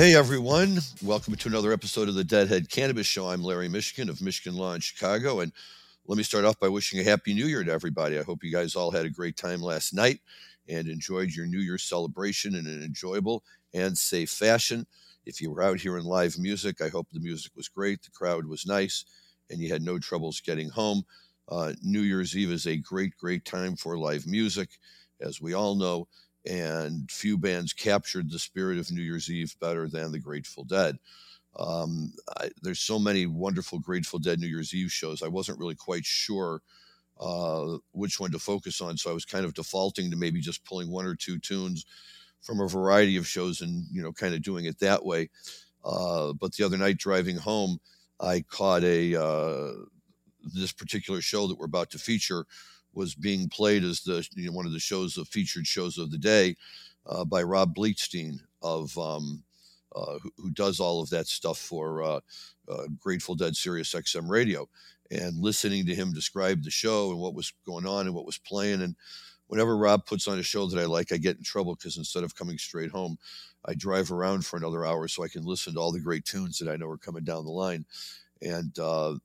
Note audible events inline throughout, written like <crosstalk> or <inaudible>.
Hey everyone, welcome to another episode of the Deadhead Cannabis Show. I'm Larry Michigan of Michigan Law in Chicago, and let me start off by wishing a happy new year to everybody. I hope you guys all had a great time last night and enjoyed your New Year's celebration in an enjoyable and safe fashion. If you were out here in live music, I hope the music was great, the crowd was nice, and you had no troubles getting home. Uh, New Year's Eve is a great, great time for live music, as we all know and few bands captured the spirit of New Year's Eve better than the Grateful Dead. Um, I, there's so many wonderful Grateful Dead New Year's Eve shows. I wasn't really quite sure uh, which one to focus on, so I was kind of defaulting to maybe just pulling one or two tunes from a variety of shows and you know kind of doing it that way. Uh, but the other night driving home, I caught a uh, this particular show that we're about to feature was being played as the you know, one of the shows of featured shows of the day uh, by Rob Bleetstein of um, uh, who, who, does all of that stuff for uh, uh Grateful Dead Sirius XM Radio, and listening to him describe the show and what was going on and what was playing and. Whenever Rob puts on a show that I like, I get in trouble because instead of coming straight home, I drive around for another hour so I can listen to all the great tunes that I know are coming down the line. And uh,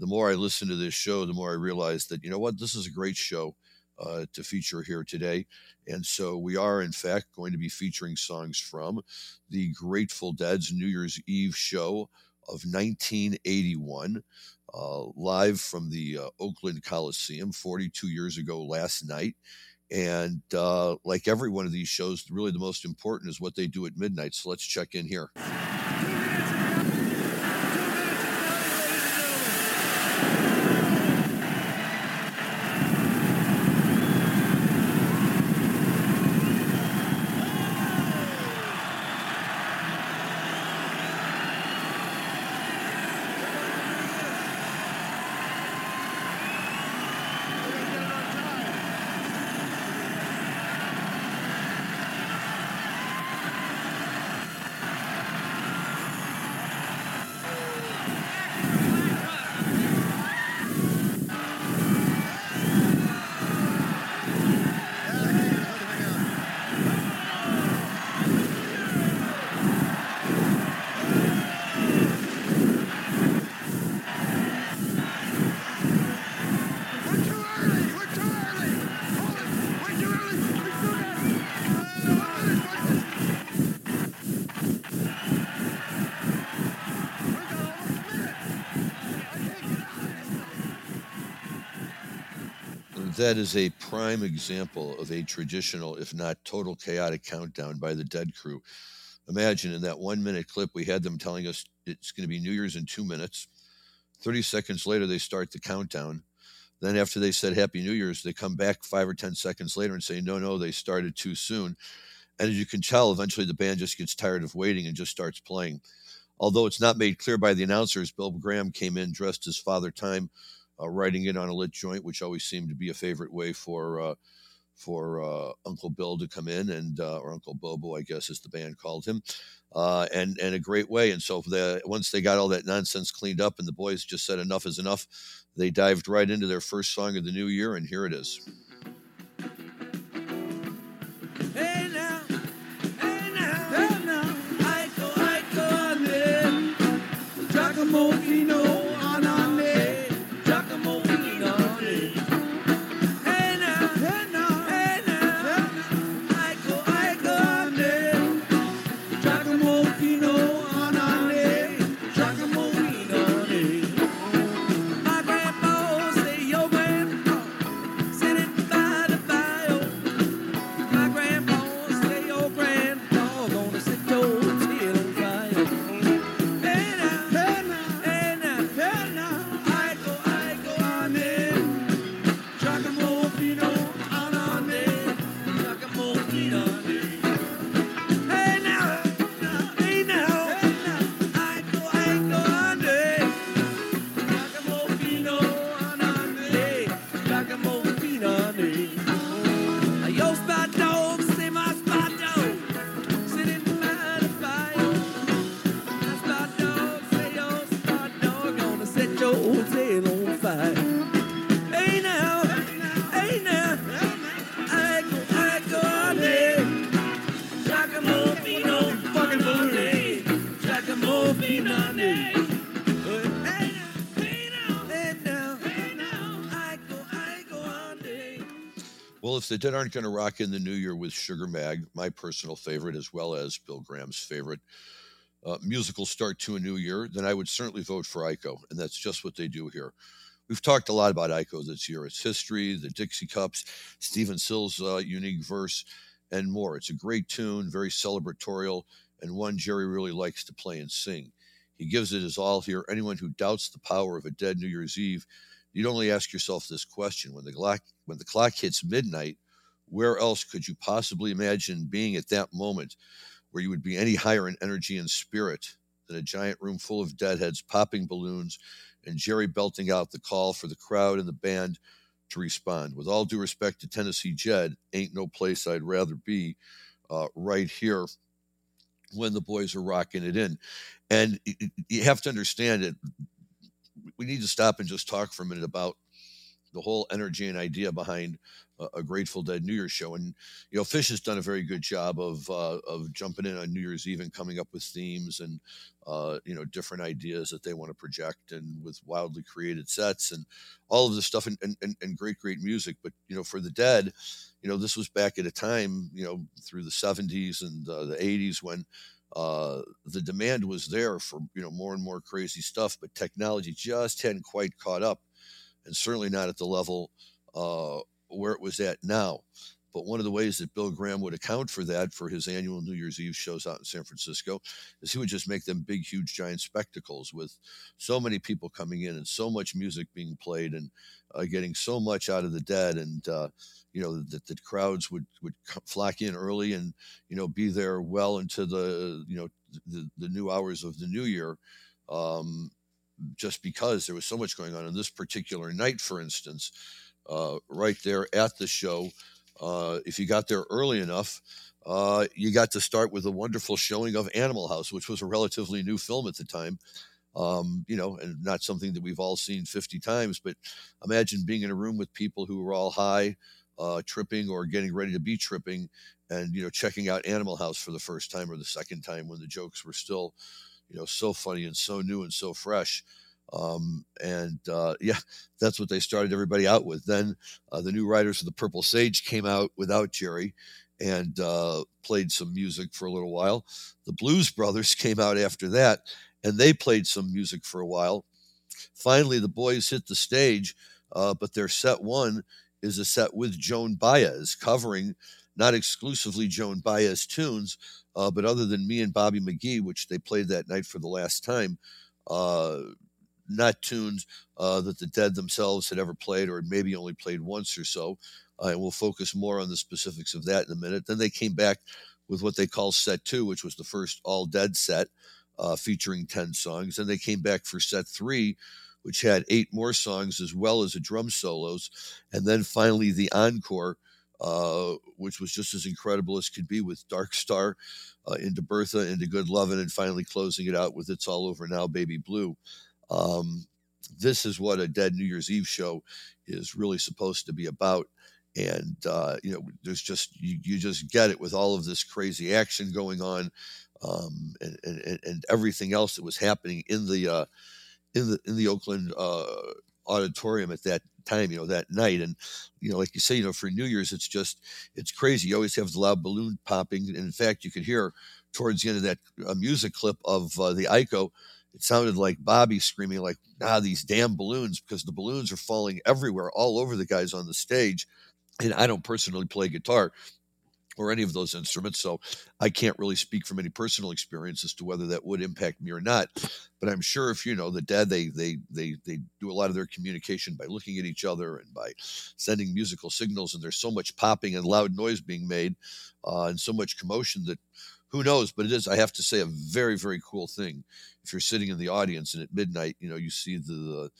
the more I listen to this show, the more I realize that, you know what, this is a great show uh, to feature here today. And so we are, in fact, going to be featuring songs from the Grateful Dead's New Year's Eve show of 1981, uh, live from the uh, Oakland Coliseum 42 years ago last night. And uh, like every one of these shows, really the most important is what they do at midnight. So let's check in here. That is a prime example of a traditional, if not total chaotic countdown by the Dead Crew. Imagine in that one minute clip, we had them telling us it's going to be New Year's in two minutes. 30 seconds later, they start the countdown. Then, after they said Happy New Year's, they come back five or 10 seconds later and say, No, no, they started too soon. And as you can tell, eventually the band just gets tired of waiting and just starts playing. Although it's not made clear by the announcers, Bill Graham came in dressed as Father Time uh, writing it on a lit joint, which always seemed to be a favorite way for uh, for uh, Uncle Bill to come in and uh, or Uncle Bobo, I guess, as the band called him, uh, and and a great way. And so the, once they got all that nonsense cleaned up, and the boys just said enough is enough, they dived right into their first song of the new year, and here it is. Hey if the Dead aren't going to rock in the new year with Sugar Mag, my personal favorite, as well as Bill Graham's favorite uh, musical start to a new year, then I would certainly vote for Iko. And that's just what they do here. We've talked a lot about Iko this year its history, the Dixie Cups, Stephen Stills' uh, unique verse, and more. It's a great tune, very celebratorial, and one Jerry really likes to play and sing. He gives it his all here. Anyone who doubts the power of a dead New Year's Eve you'd only ask yourself this question when the clock when the clock hits midnight where else could you possibly imagine being at that moment where you would be any higher in energy and spirit than a giant room full of deadheads popping balloons and jerry belting out the call for the crowd and the band to respond? With all due respect to tennessee jed ain't no place i'd rather be uh, right here when the boys are rocking it in. And you have to understand it we need to stop and just talk for a minute about the whole energy and idea behind a, a Grateful Dead New Year's show. And you know, Phish has done a very good job of uh, of jumping in on New Year's Eve and coming up with themes and uh, you know different ideas that they want to project and with wildly created sets and all of this stuff and, and, and great great music. But you know, for the Dead, you know, this was back at a time you know through the '70s and uh, the '80s when uh, the demand was there for you know more and more crazy stuff, but technology just hadn't quite caught up, and certainly not at the level uh, where it was at now. But one of the ways that Bill Graham would account for that for his annual New Year's Eve shows out in San Francisco is he would just make them big, huge, giant spectacles with so many people coming in and so much music being played and uh, getting so much out of the dead. And, uh, you know, that the crowds would, would flock in early and, you know, be there well into the, you know, the, the new hours of the new year. Um, just because there was so much going on in this particular night, for instance, uh, right there at the show, uh, if you got there early enough, uh, you got to start with a wonderful showing of Animal House, which was a relatively new film at the time. Um, you know, and not something that we've all seen 50 times, but imagine being in a room with people who were all high, uh, tripping or getting ready to be tripping, and you know, checking out Animal House for the first time or the second time when the jokes were still, you know, so funny and so new and so fresh. Um, and uh, <laughs> yeah, that's what they started everybody out with. Then uh, the new Riders of the Purple Sage came out without Jerry and uh, played some music for a little while. The Blues Brothers <laughs> came out after that and they played some music for a while. Finally, the boys hit the stage, uh, but their set one is a set with Joan Baez covering not exclusively Joan Baez tunes, uh, but other than me and Bobby McGee, which they played that night for the last time, uh, not tunes uh, that the Dead themselves had ever played or maybe only played once or so. Uh, and we'll focus more on the specifics of that in a minute. Then they came back with what they call set two, which was the first all Dead set uh, featuring 10 songs. Then they came back for set three, which had eight more songs as well as a drum solos. And then finally the encore. Uh, which was just as incredible as could be with Dark Star uh, into Bertha, into Good Lovin', and finally closing it out with It's All Over Now, Baby Blue. Um, this is what a dead New Year's Eve show is really supposed to be about. And uh, you know, there's just you, you just get it with all of this crazy action going on, um, and, and and everything else that was happening in the uh, in the in the Oakland uh, auditorium at that time, you know, that night. And, you know, like you say, you know, for New Year's, it's just, it's crazy. You always have the loud balloon popping. And in fact, you could hear towards the end of that uh, music clip of uh, the Iko, it sounded like Bobby screaming like, "Ah, these damn balloons!" Because the balloons are falling everywhere, all over the guys on the stage. And I don't personally play guitar or any of those instruments, so I can't really speak from any personal experience as to whether that would impact me or not. But I'm sure if you know the dad, they they they they do a lot of their communication by looking at each other and by sending musical signals, and there's so much popping and loud noise being made, uh, and so much commotion that who knows? But it is, I have to say, a very, very cool thing. If you're sitting in the audience and at midnight, you know, you see the,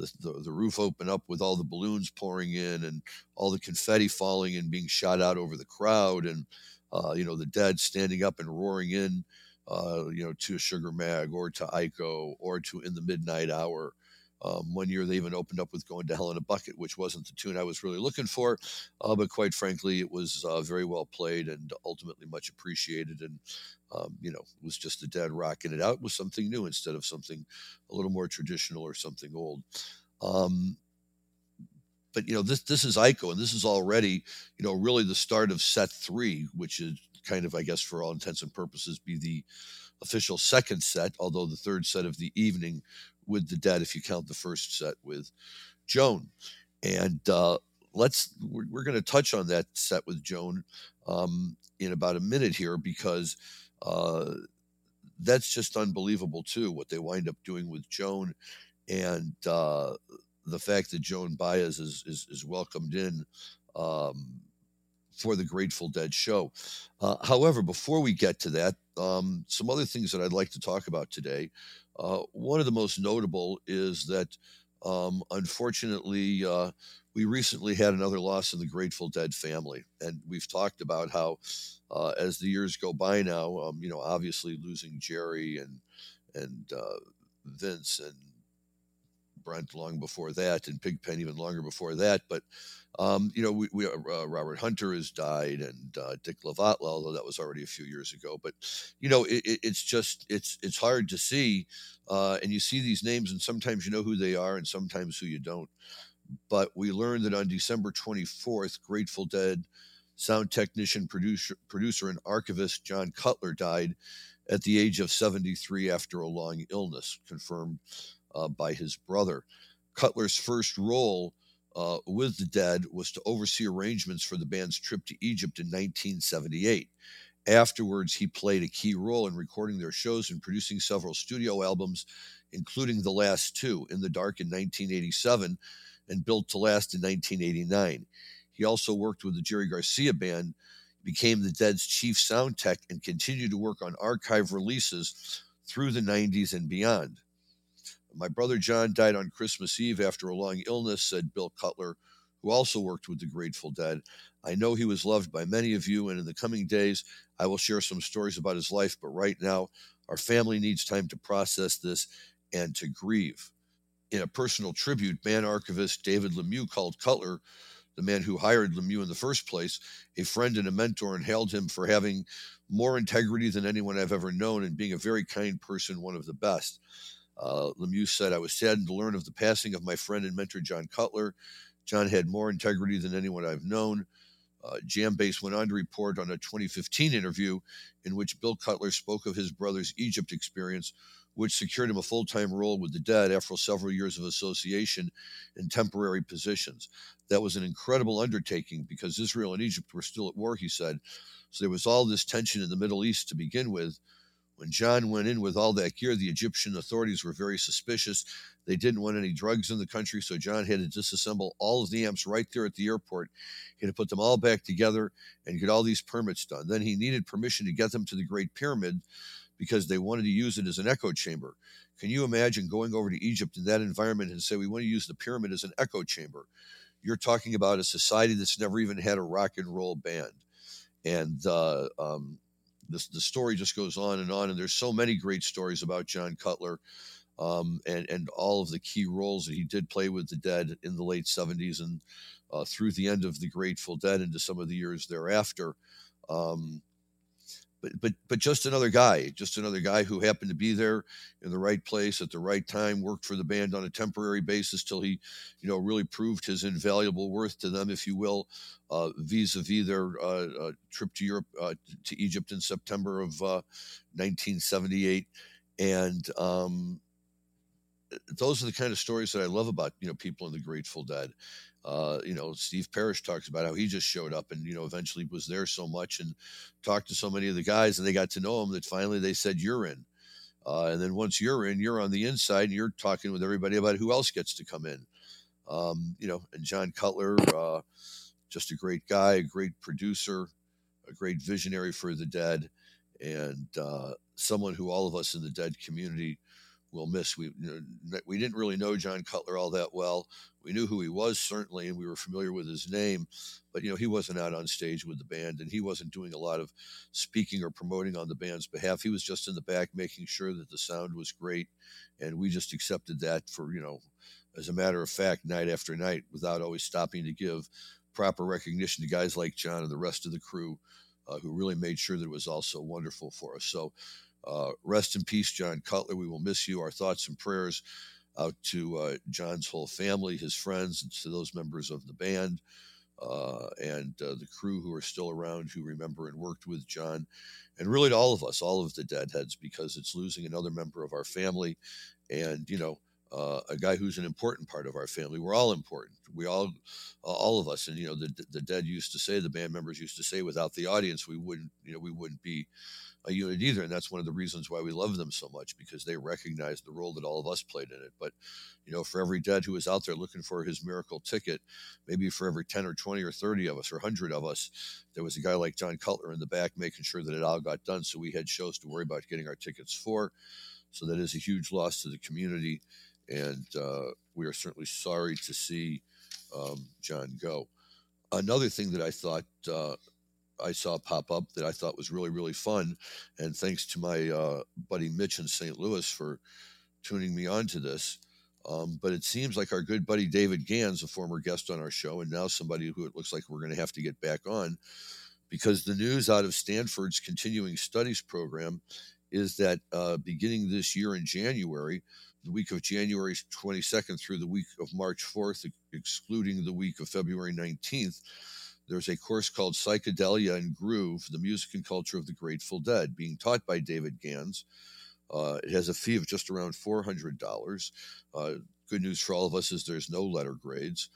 the, the, the roof open up with all the balloons pouring in and all the confetti falling and being shot out over the crowd and, uh, you know, the dead standing up and roaring in, uh, you know, to Sugar Mag or to Iko or to In the Midnight Hour. Um, one year they even opened up with "Going to Hell in a Bucket," which wasn't the tune I was really looking for, uh, but quite frankly, it was uh, very well played and ultimately much appreciated. And um, you know, was just the Dead rocking it out with something new instead of something a little more traditional or something old. Um, but you know, this this is Iko, and this is already you know really the start of set three, which is kind of, I guess, for all intents and purposes, be the official second set, although the third set of the evening with the dead, if you count the first set with Joan. And uh, let's we're, we're going to touch on that set with Joan um, in about a minute here because uh, that's just unbelievable too. What they wind up doing with Joan, and uh, the fact that Joan Baez is is, is welcomed in. Um, for the Grateful Dead show. Uh, however, before we get to that, um, some other things that I'd like to talk about today. Uh, one of the most notable is that, um, unfortunately, uh, we recently had another loss in the Grateful Dead family, and we've talked about how, uh, as the years go by now, um, you know, obviously losing Jerry and and uh, Vince and Brent long before that, and Pigpen even longer before that. But um, you know, we, we uh, Robert Hunter has died, and uh, Dick Latvala, although that was already a few years ago. But you know, it, it's just it's it's hard to see, uh, and you see these names, and sometimes you know who they are, and sometimes who you don't. But we learned that on December 24th, Grateful Dead sound technician, producer, producer, and archivist John Cutler died at the age of 73 after a long illness, confirmed uh, by his brother. Cutler's first role uh, with the Dead was to oversee arrangements for the band's trip to Egypt in 1978. Afterwards, he played a key role in recording their shows and producing several studio albums, including the last two, In the Dark in 1987 and Built to Last in 1989. He also worked with the Jerry Garcia Band, became the Dead's chief sound tech, and continued to work on archive releases through the 90s and beyond. My brother John died on Christmas Eve after a long illness, said Bill Cutler, who also worked with the Grateful Dead. I know he was loved by many of you, and in the coming days, I will share some stories about his life. But right now, our family needs time to process this and to grieve. In a personal tribute, band archivist David Lemieux called Cutler, the man who hired Lemieux in the first place, a friend and a mentor, and hailed him for having more integrity than anyone I've ever known and being a very kind person, one of the best. Uh, Lemieux said, I was saddened to learn of the passing of my friend and mentor, John Cutler. John had more integrity than anyone I've known. Uh, Jambase went on to report on a 2015 interview in which Bill Cutler spoke of his brother's Egypt experience, which secured him a full time role with the Dead after several years of association in temporary positions. That was an incredible undertaking because Israel and Egypt were still at war, he said. So there was all this tension in the Middle East to begin with. When John went in with all that gear, the Egyptian authorities were very suspicious. They didn't want any drugs in the country, so John had to disassemble all of the amps right there at the airport. He had to put them all back together and get all these permits done. Then he needed permission to get them to the Great Pyramid because they wanted to use it as an echo chamber. Can you imagine going over to Egypt in that environment and say, we want to use the pyramid as an echo chamber? You're talking about a society that's never even had a rock and roll band. And uh, um, the, the story just goes on and on. And there's so many great stories about John Cutler um, and, and all of the key roles that he did play with the Dead in the late 70s and uh, through the end of the Grateful Dead into some of the years thereafter. Um, but but but just another guy, just another guy who happened to be there in the right place at the right time, worked for the band on a temporary basis till he, you know, really proved his invaluable worth to them, if you will, uh, vis-a-vis their uh, uh, trip to Europe uh, to Egypt in September of 1978, uh, and um, those are the kind of stories that I love about you know people in the Grateful Dead uh, you know, Steve Parish talks about how he just showed up and, you know, eventually was there so much and talked to so many of the guys and they got to know him that finally they said, you're in. Uh, and then once you're in, you're on the inside and you're talking with everybody about who else gets to come in. Um, you know, and John Cutler, uh, just a great guy, a great producer, a great visionary for the dead, and uh, someone who all of us in the dead community will miss. We we didn't really know John Cutler all that well. We knew who he was certainly, and we were familiar with his name, but you know he wasn't out on stage with the band, and he wasn't doing a lot of speaking or promoting on the band's behalf. He was just in the back making sure that the sound was great, and we just accepted that for you know as a matter of fact, night after night, without always stopping to give proper recognition to guys like John and the rest of the crew uh, who really made sure that it was also wonderful for us. So, uh, rest in peace, John Cutler. We will miss you. Our thoughts and prayers out to uh, John's whole family, his friends, and to those members of the band uh, and uh, the crew who are still around who remember and worked with John, and really to all of us, all of the deadheads, because it's losing another member of our family, and you know. Uh, a guy who's an important part of our family. We're all important. We all, all of us, and you know, the the dead used to say, the band members used to say, without the audience, we wouldn't, you know, we wouldn't be a unit either. And that's one of the reasons why we love them so much because they recognize the role that all of us played in it. But, you know, for every dead who is out there looking for his miracle ticket, maybe for every 10 or 20 or 30 of us or 100 of us, there was a guy like John Cutler in the back making sure that it all got done. So we had shows to worry about getting our tickets for. So that is a huge loss to the community. And uh, we are certainly sorry to see um, John go. Another thing that I thought uh, I saw pop up that I thought was really, really fun. And thanks to my uh, buddy Mitch in St. Louis for tuning me on to this. Um, but it seems like our good buddy David Gans, a former guest on our show, and now somebody who it looks like we're going to have to get back on, because the news out of Stanford's continuing studies program is that uh, beginning this year in January, the week of January 22nd through the week of March 4th, excluding the week of February 19th, there's a course called Psychedelia and Groove, the music and culture of the Grateful Dead, being taught by David Gans. Uh, it has a fee of just around $400. Uh, good news for all of us is there's no letter grades,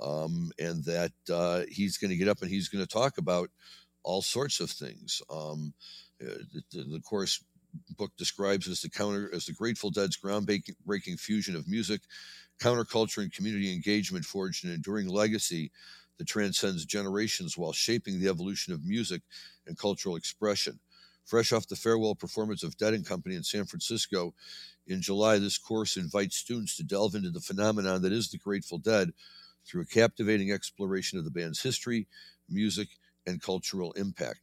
um, and that uh, he's going to get up and he's going to talk about all sorts of things. Um, uh, the, the, course book describes as the counter as the Grateful Dead's groundbreaking fusion of music, counterculture, and community engagement forged an enduring legacy that transcends generations while shaping the evolution of music and cultural expression. Fresh off the farewell performance of Dead and Company in San Francisco in July, this course invites students to delve into the phenomenon that is the Grateful Dead through a captivating exploration of the band's history, music, and cultural impact.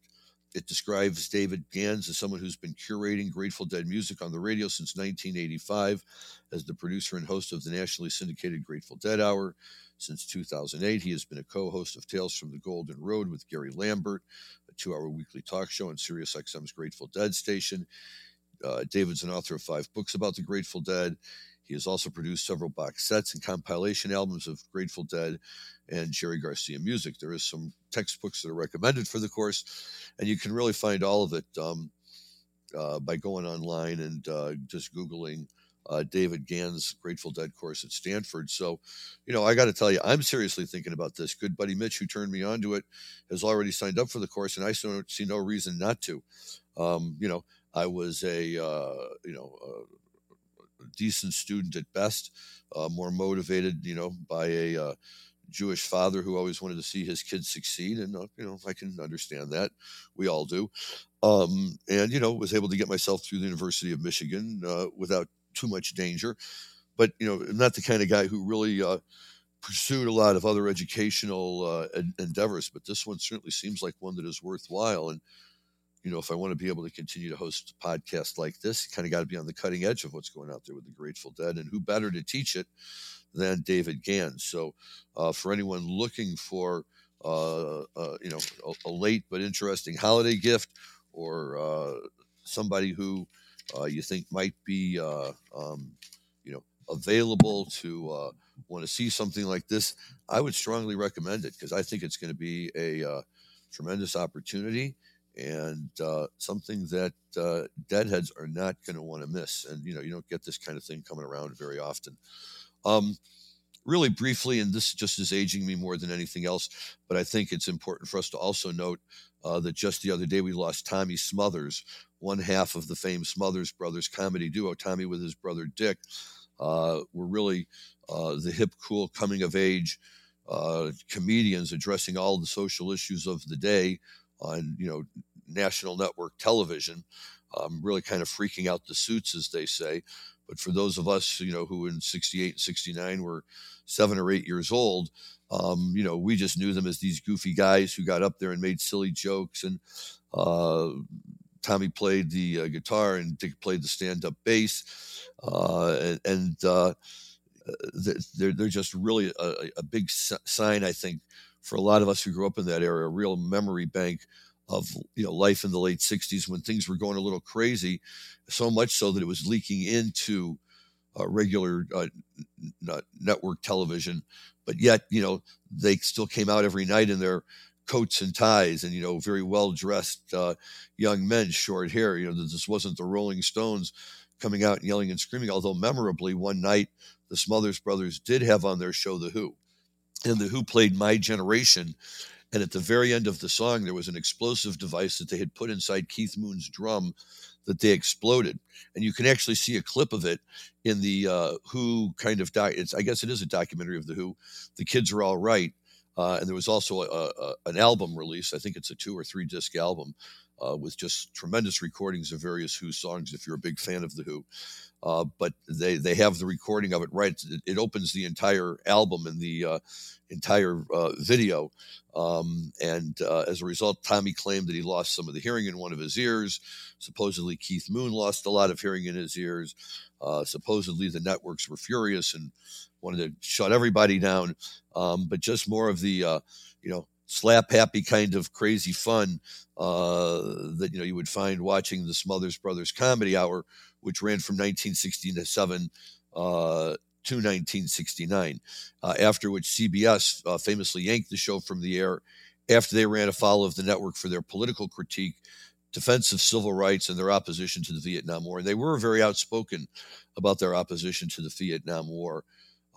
It describes David Gans as someone who's been curating Grateful Dead music on the radio since 1985 as the producer and host of the nationally syndicated Grateful Dead Hour, since 2008, he has been a co host of Tales from the Golden Road with Gary Lambert, a two hour weekly talk show on SiriusXM's Grateful Dead station. Uh, David's an author of five books about the Grateful Dead. He has also produced several box sets and compilation albums of Grateful Dead and Jerry Garcia music. There is some textbooks that are recommended for the course, and you can really find all of it um, uh, by going online and uh, just Googling uh, David Gans's Grateful Dead course at Stanford. So, you know, I got to tell you, I'm seriously thinking about this. Good buddy Mitch, who turned me on to it, has already signed up for the course, and I see no reason not to. Um, you know, I was a, uh, you know, a decent student at best, uh, more motivated, you know, by a uh, Jewish father who always wanted to see his kids succeed, and uh, you know I can understand that. We all do. Um, and you know was able to get myself through the University of Michigan uh, without too much danger. But you know, I'm not the kind of guy who really uh, pursued a lot of other educational uh, endeavors. But this one certainly seems like one that is worthwhile. And you know, if I want to be able to continue to host a podcast like this, you kind of got to be on the cutting edge of what's going out there with the Grateful Dead. And who better to teach it than David Gans? So, uh, for anyone looking for uh, uh, you know a, a, late but interesting holiday gift, or uh, somebody who uh, you think might be uh, um, you know available to want to see something like this, I would strongly recommend it because I think it's going to be a tremendous opportunity and uh, something that uh, deadheads are not going to want to miss. And you know, you don't get this kind of thing coming around very often. Um, really briefly, and this just is aging me more than anything else, but I think it's important for us to also note uh, that just the other day we lost Tommy Smothers, one half of the famed Smothers Brothers comedy duo. Tommy with his brother Dick uh, were really uh, the hip, cool, coming of age uh, comedians addressing all the social issues of the day on you know national network television. Um, really kind of freaking out the suits, as they say. But for those of us, you know, who in 68 and 69 were seven or eight years old, um, you know, we just knew them as these goofy guys who got up there and made silly jokes and uh, Tommy played the uh, guitar and Dick played the stand-up bass, uh, and, and uh, they're they're just really a, a big sign, I think, for a lot of us who grew up in that area, a real memory bank of you know life in the late 60s when things were going a little crazy so much so that it was leaking into uh, regular uh, n- network television but yet you know they still came out every night in their coats and ties and you know very well dressed uh, young men short hair you know this wasn't the rolling stones coming out and yelling and screaming although memorably one night the smothers brothers did have on their show the who and the who played my generation and at the very end of the song, there was an explosive device that they had put inside Keith Moon's drum that they exploded. And you can actually see a clip of it in the uh, Who kind of doc. It's, I guess it is a documentary of the Who. The kids are all right. Uh, and there was also a, a, an album release. I think it's a two or three disc album uh, with just tremendous recordings of various Who songs. If you're a big fan of the Who, uh, but they they have the recording of it right. It, it opens the entire album and the uh, entire uh, video, um, and uh, as a result, Tommy claimed that he lost some of the hearing in one of his ears. Supposedly, Keith Moon lost a lot of hearing in his ears. Uh, supposedly, the networks were furious and wanted to shut everybody down. Um, but just more of the, you know, slap happy kind of crazy fun uh, that you know you would find watching the Smothers Brothers Comedy Hour, which ran from 1967 uh, to 1969, uh, after which CBS uh, famously yanked the show from the air after they ran afoul of the network for their political critique, defense of civil rights, and their opposition to the Vietnam War. And they were very outspoken about their opposition to the Vietnam War.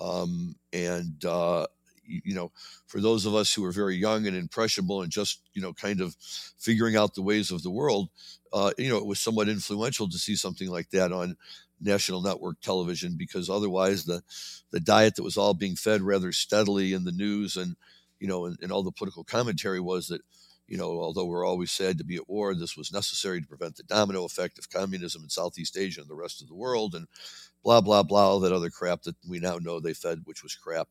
Um, and uh, you know, for those of us who are very young and impressionable and just, you know, kind of figuring out the ways of the world, uh, you know, it was somewhat influential to see something like that on national network television because otherwise the the diet that was all being fed rather steadily in the news and you know and, and all the political commentary was that you know although we're always sad to be at war this was necessary to prevent the domino effect of communism in southeast asia and the rest of the world and blah blah blah all that other crap that we now know they fed which was crap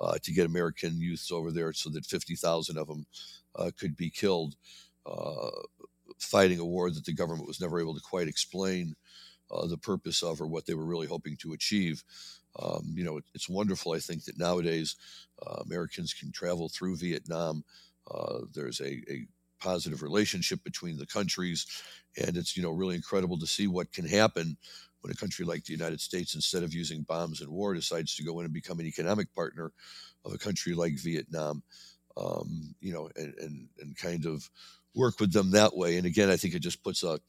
uh, to get American youths over there so that 50,000 of them uh, could be killed uh, fighting a war that the government was never able to quite explain uh, the purpose of or what they were really hoping to achieve. Um, you know, it, it's wonderful, I think, that nowadays uh, Americans can travel through Vietnam. There's a, a positive relationship between the countries, and it's, you know, really incredible to see what can happen when a country like the United States, instead of using bombs and war, decides to go in and become an economic partner of a country like Vietnam, um, you know, and, and, and kind of work with them that way. And again, I think it just puts a,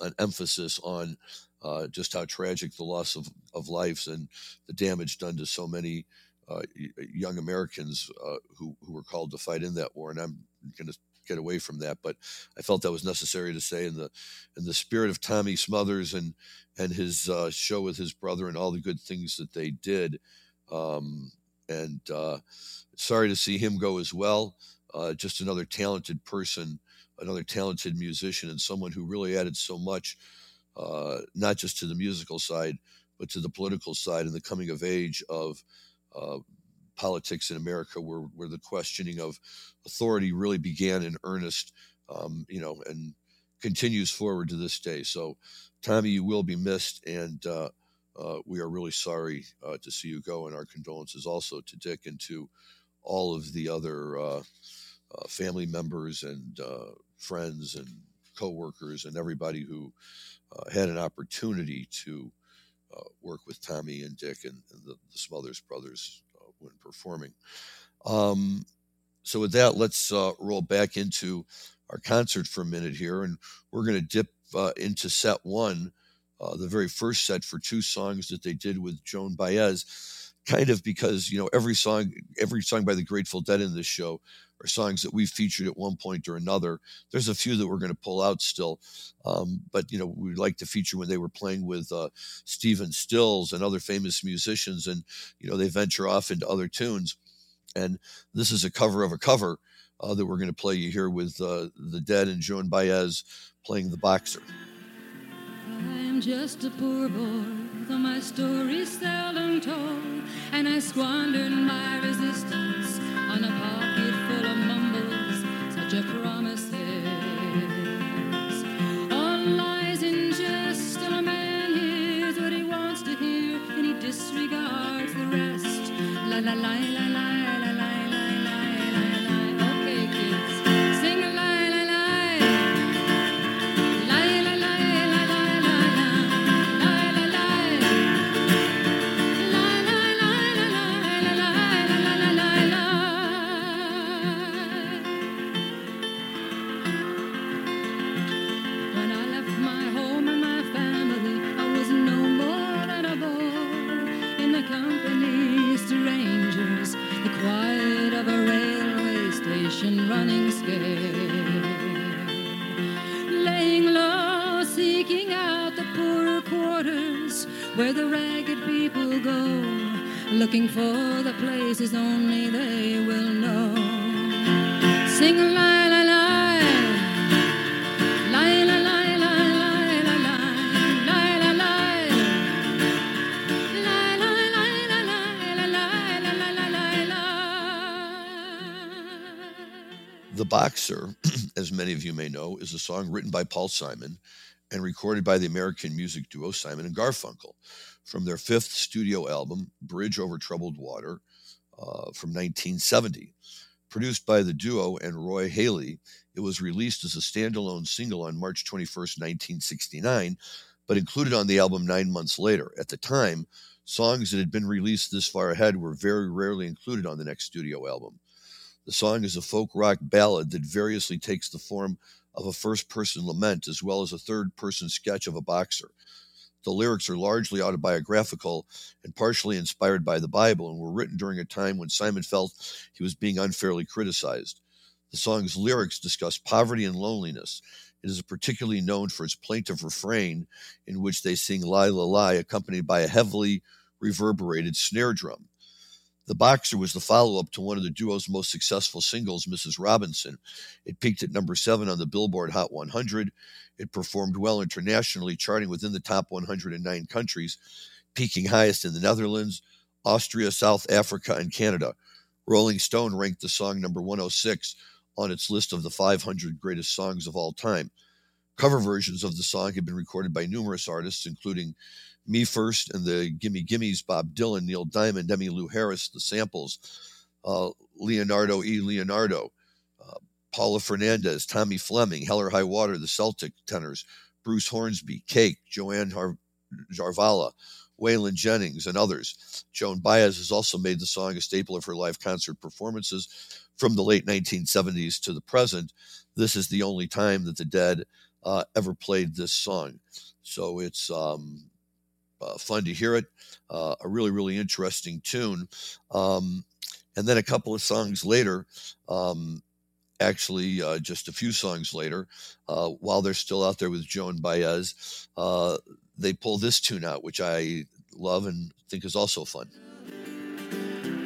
an emphasis on uh, just how tragic the loss of, of lives and the damage done to so many uh, young Americans uh, who, who were called to fight in that war. And I'm going to get away from that, but I felt that was necessary to say in the in the spirit of Tommy Smothers and and his uh, show with his brother and all the good things that they did. Um, and uh, sorry to see him go as well. Uh, just another talented person, another talented musician, and someone who really added so much, uh, not just to the musical side, but to the political side and the coming of age of uh, politics in America, where where the questioning of authority really began in earnest. Um, you know, and continues forward to this day. So Tommy, you will be missed, and uh, uh, we are really sorry uh, to see you go. And our condolences also to Dick and to all of the other uh, uh, family members and uh, friends and coworkers and everybody who had an opportunity to work with Tommy and Dick and, and the, the, Smothers brothers when performing. Um, so with that, let's roll back into our concert for a minute here, and we're going to dip uh, into set one, uh, the very first set for two songs that they did with Joan Baez, kind of because you know every song, every song by the Grateful Dead in this show songs that we've featured at one point or another. There's a few that we're going to pull out still, um, but you know we'd like to feature when they were playing with uh, Stephen Stills and other famous musicians, and you know they venture off into other tunes. And this is a cover of a cover uh, that we're going to play you here with uh, the Dead and Joan Baez playing the boxer. I'm just a poor boy, though my story's seldom told, and I squandered my resistance on a la la la la Boxer, <clears throat> as many of you may know, is a song written by Paul Simon and recorded by the American music duo Simon and Garfunkel from their fifth studio album, Bridge Over Troubled Water, uh, from 1970. Produced by the duo and Roy Halee, it was released as a standalone single on March 21st, 1969, but included on the album nine months later. At the time, songs that had been released this far ahead were very rarely included on the next studio album. The song is a folk rock ballad that variously takes the form of a first person lament as well as a third person sketch of a boxer. The lyrics are largely autobiographical and partially inspired by the Bible and were written during a time when Simon felt he was being unfairly criticized. The song's lyrics discuss poverty and loneliness. It is particularly known for its plaintive refrain, in which they sing Lie, La, Lie, accompanied by a heavily reverberated snare drum. The Boxer was the follow up to one of the duo's most successful singles, Mrs. Robinson. It peaked at number seven on the Billboard Hot 100. It performed well internationally, charting within the top 109 countries, peaking highest in the Netherlands, Austria, South Africa, and Canada. Rolling Stone ranked the song number 106 on its list of the 500 greatest songs of all time. Cover versions of the song have been recorded by numerous artists, including Me First and the Gimme Gimmes, Bob Dylan, Neil Diamond, Emmylou Harris, The Samples, uh, Leonardo E. Leonardo, uh, Paula Fernandes, Tommy Fleming, Hell or Highwater, The Celtic Tenors, Bruce Hornsby, Cake, Joanne Har- Jarvala, Waylon Jennings, and others. Joan Baez has also made the song a staple of her live concert performances from the late 1970s to the present. This is the only time that the Dead uh, ever played this song. So it's um, uh, fun to hear it. Uh, a really, really interesting tune. Um, and then a couple of songs later, um, actually, uh, just a few songs later, uh, while they're still out there with Joan Baez, uh, they pull this tune out, which I love and think is also fun.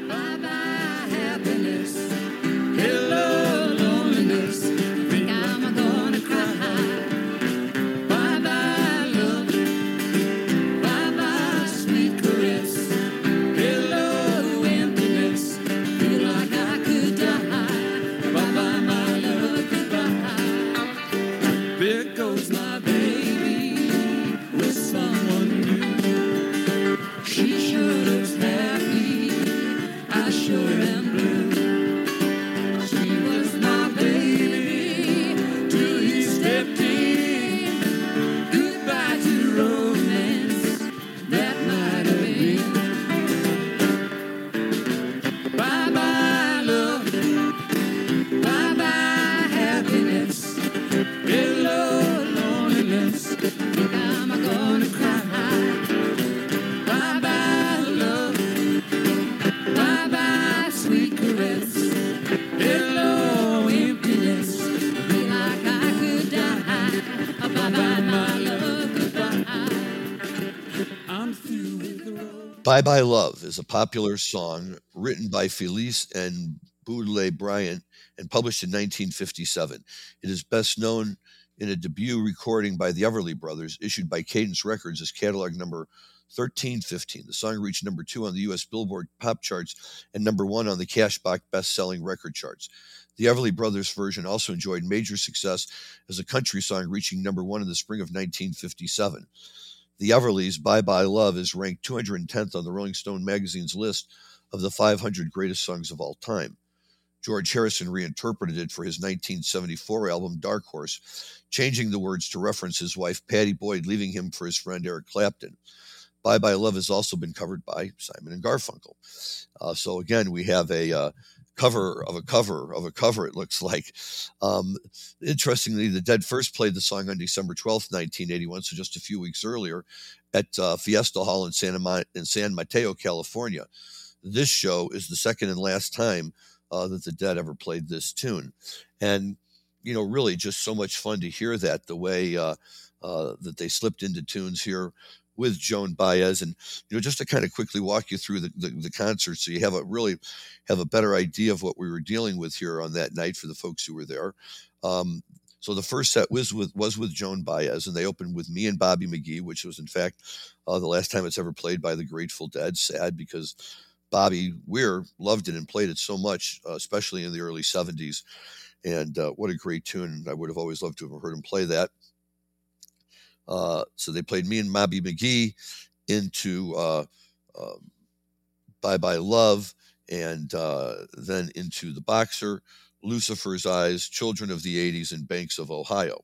Bye Bye Bye Love is a popular song written by Felice and Boudleaux Bryant and published in 1957. It is best known in a debut recording by the Everly Brothers, issued by Cadence Records as catalog number 1315. The song reached number two on the U.S. Billboard pop charts and number one on the Cashbox best selling record charts. The Everly Brothers version also enjoyed major success as a country song, reaching number one in the spring of 1957. The Everlys' Bye Bye Love is ranked 210th on the Rolling Stone magazine's list of the 500 greatest songs of all time. George Harrison reinterpreted it for his 1974 album Dark Horse, changing the words to reference his wife Pattie Boyd leaving him for his friend Eric Clapton. Bye Bye Love has also been covered by Simon and Garfunkel. Uh, so again, we have a uh, cover of a cover of a cover, it looks like. Um, interestingly, the Dead first played the song on December 12th, 1981, so just a few weeks earlier, at uh, Fiesta Hall in, Santa Ma- in San Mateo, California. This show is the second and last time uh, that the Dead ever played this tune. And, you know, really just so much fun to hear that the way uh, uh, that they slipped into tunes here with Joan Baez, and you know, just to kind of quickly walk you through the, the, the concert, so you have a really have a better idea of what we were dealing with here on that night for the folks who were there. Um, so the first set was with was with Joan Baez, and they opened with me and Bobby McGee, which was in fact uh, the last time it's ever played by the Grateful Dead. Sad because Bobby Weir loved it and played it so much, uh, especially in the early '70s. And uh, what a great tune! I would have always loved to have heard him play that. Uh, so they played me and Bobby McGee into uh, uh, Bye Bye Love and uh, then into The Boxer, Lucifer's Eyes, Children of the 80s, and Banks of Ohio.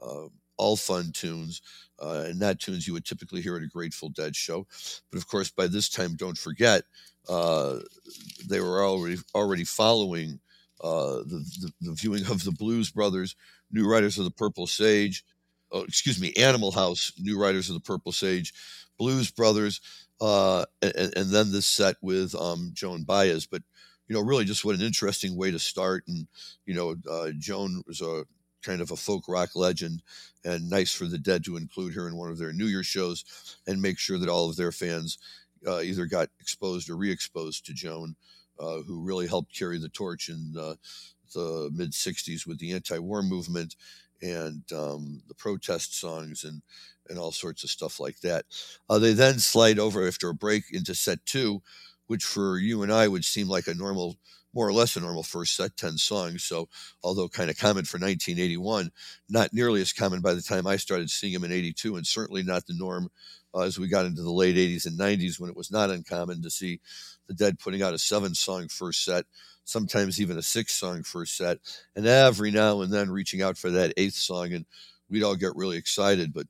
Uh, all fun tunes. Uh, and not tunes you would typically hear at a Grateful Dead show. But of course, by this time, don't forget, they were already already following the, the, the viewing of the Blues Brothers, New Riders of the Purple Sage, oh, excuse me, Animal House, New Riders of the Purple Sage, Blues Brothers, uh, and, and, then this set with um, Joan Baez. But you know, really, just what an interesting way to start. And you know, uh, Joan was a kind of a folk rock legend, and nice for the Dead to include her in one of their New Year shows, and make sure that all of their fans uh, either got exposed or re-exposed to Joan, uh, who really helped carry the torch in the mid '60s with the anti-war movement and um, the protest songs and and all sorts of stuff like that. Uh, they then slide over after a break into set two, which for you and I would seem like a normal, more or less a normal first set, 10 songs. So, although kind of common for 1981, not nearly as common by the time I started seeing them in 82, and certainly not the norm uh, as we got into the late 80s and 90s when it was not uncommon to see the Dead putting out a seven song first set sometimes even a six song first set, and every now and then reaching out for that eighth song, and we'd all get really excited. But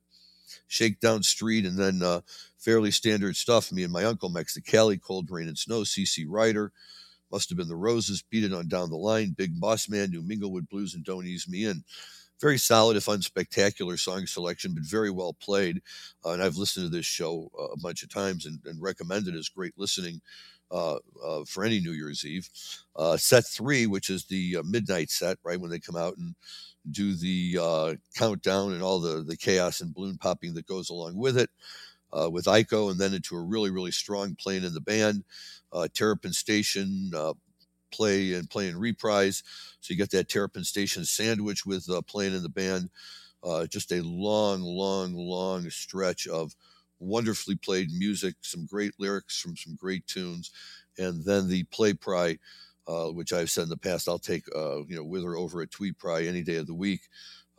Shakedown Street, and then uh, fairly standard stuff. Me and my uncle, Mexicali, Cold Rain and Snow, CC Rider, must have been the Roses, Beat It on Down the Line, Big Boss Man, New Minglewood Blues, and Don't Ease Me In. Very solid, if unspectacular song selection, but very well played. Uh, and I've listened to this show uh, a bunch of times and, and recommend it as great listening uh, uh, for any New Year's Eve. Uh, set three, which is the uh, midnight set, right when they come out and do the uh, countdown and all the the chaos and balloon popping that goes along with it. Uh, with Iko, and then into a really, really strong playing in the band, Terrapin Station play and play and reprise. So you get that Terrapin Station sandwich with playing in the band. just a long, long, long stretch of wonderfully played music, some great lyrics from some great tunes, and then the play pry, uh, which I've said in the past, I'll take uh, you know with or over at Tweet Pry any day of the week.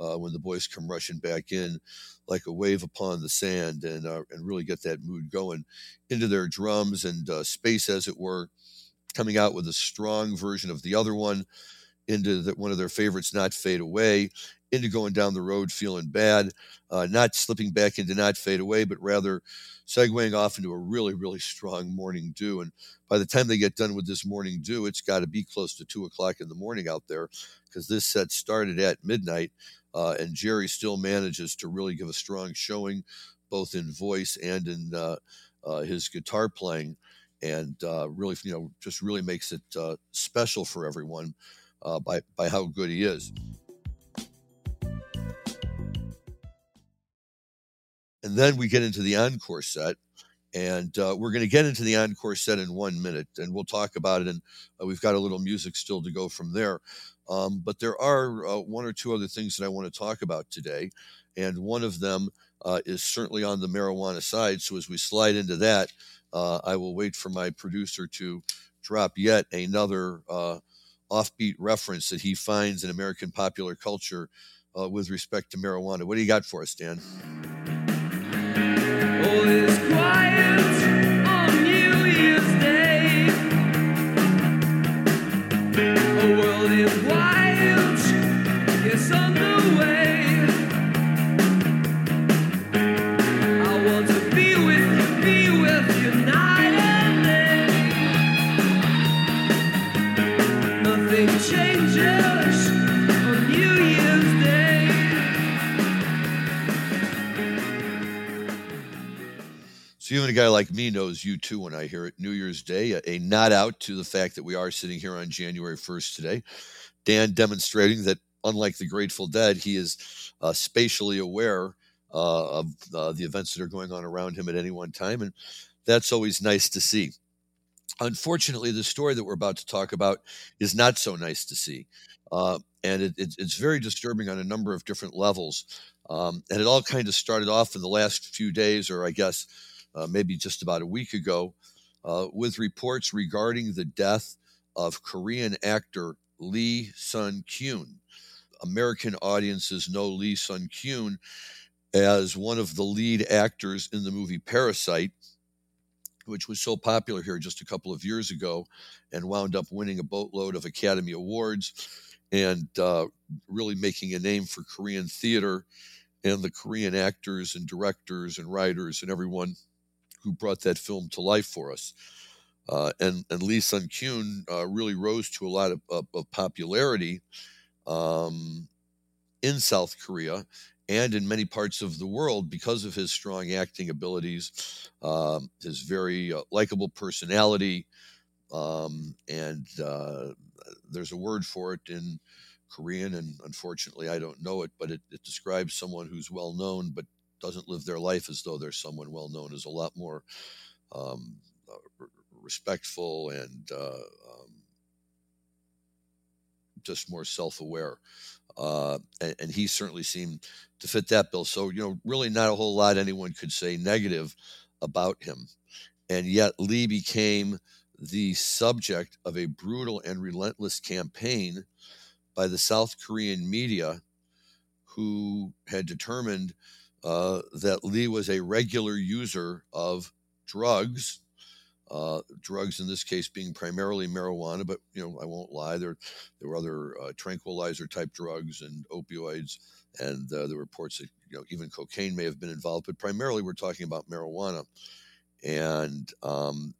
Uh, when the boys come rushing back in like a wave upon the sand and uh, and really get that mood going into their drums and uh, space as it were coming out with a strong version of the other one into one of their favorites not fade away into going down the road feeling bad, uh, not slipping back into not fade away, but rather segueing off into a really, really strong morning dew. And by the time they get done with this morning dew, it's got to be close to two o'clock in the morning out there because this set started at midnight. Uh, and Jerry still manages to really give a strong showing, both in voice and in uh, uh his guitar playing. And uh, really, you know, just really makes it uh, special for everyone by, by how good he is. And then we get into the encore set. And uh, we're going to get into the encore set in one minute, and we'll talk about it. And uh, we've got a little music still to go from there. Um, but there are uh, one or two other things that I want to talk about today. And one of them uh, is certainly on the marijuana side. So as we slide into that, uh, I will wait for my producer to drop yet another uh, offbeat reference that he finds in American popular culture uh, with respect to marijuana. What do you got for us, Dan? Quiet. even a guy like me knows U2 when I hear it. New Year's Day, a, a nod out to the fact that we are sitting here on January 1st today. Dan demonstrating that, unlike the Grateful Dead, he is uh, spatially aware uh, of uh, the events that are going on around him at any one time. And that's always nice to see. Unfortunately, the story that we're about to talk about is not so nice to see. Uh, and it, it, it's very disturbing on a number of different levels. Um, and it all kind of started off in the last few days, or I guess uh, maybe just about a week ago, uh, with reports regarding the death of Korean actor Lee Sun Kyun. American audiences know Lee Sun Kyun as one of the lead actors in the movie Parasite, which was so popular here just a couple of years ago and wound up winning a boatload of Academy Awards and uh, really making a name for Korean theater and the Korean actors and directors and writers and everyone who brought that film to life for us. Uh, and, and Lee Sun Kyun uh, really rose to a lot of, of, of popularity um, in South Korea and in many parts of the world because of his strong acting abilities, um, his very uh, likable personality, um, and uh, there's a word for it in Korean, and unfortunately I don't know it, but it, it describes someone who's well known but doesn't live their life as though they're someone well known. Is a lot more um, uh, respectful and uh, um, just more self-aware. Uh, and, and, he certainly seemed to fit that bill. So, you know, really not a whole lot anyone could say negative about him. And yet, Lee became the subject of a brutal and relentless campaign by the South Korean media, who had determined uh, that Lee was a regular user of drugs uh, drugs in this case being primarily marijuana, but you know I won't lie. There there were other uh, tranquilizer type drugs and opioids, and uh, the reports that you know even cocaine may have been involved, but primarily we're talking about marijuana. And um,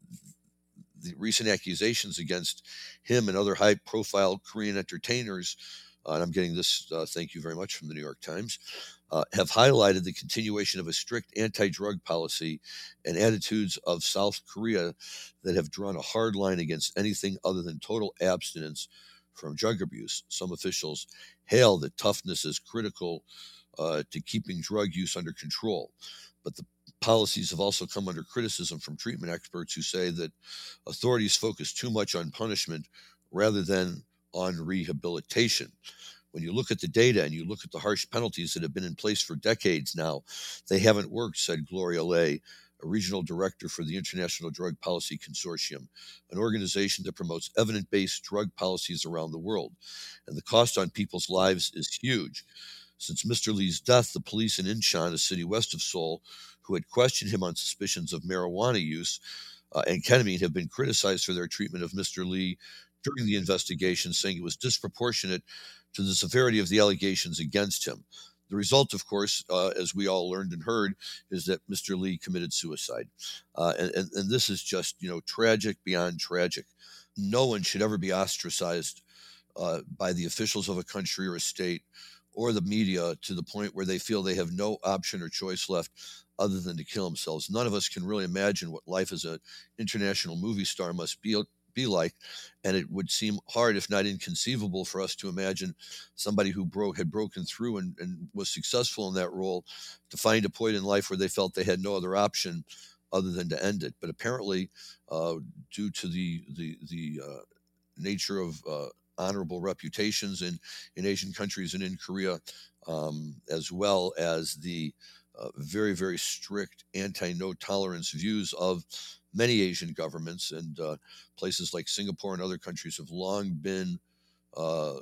the recent accusations against him and other high profile Korean entertainers, uh, and I'm getting this, uh, thank you very much, from the New York Times, uh, have highlighted the continuation of a strict anti drug policy and attitudes of South Korea that have drawn a hard line against anything other than total abstinence from drug abuse. Some officials hail that toughness is critical uh, to keeping drug use under control. But the policies have also come under criticism from treatment experts who say that authorities focus too much on punishment rather than on rehabilitation when you look at the data and you look at the harsh penalties that have been in place for decades now, they haven't worked, said Gloria Lai, a regional director for the International Drug Policy Consortium, an organization that promotes evidence based drug policies around the world. And the cost on people's lives is huge. Since Mr. Lee's death, the police in Incheon, a city west of Seoul, who had questioned him on suspicions of marijuana use uh, and ketamine, have been criticized for their treatment of Mr. Lee during the investigation, saying it was disproportionate to the severity of the allegations against him. The result, of course, uh, as we all learned and heard, is that Mr. Lee committed suicide. Uh, and, and, and, this is just, you know, tragic beyond tragic. No one should ever be ostracized uh, by the officials of a country or a state or the media to the point where they feel they have no option or choice left other than to kill themselves. None of us can really imagine what life as an international movie star must be be like. And it would seem hard, if not inconceivable, for us to imagine somebody who broke had broken through and, and was successful in that role to find a point in life where they felt they had no other option other than to end it. But apparently, uh, due to the the the uh, nature of uh, honorable reputations in in Asian countries and in Korea, um, as well as the uh, very very strict anti no tolerance views of many Asian governments and uh, places like Singapore and other countries have long been uh,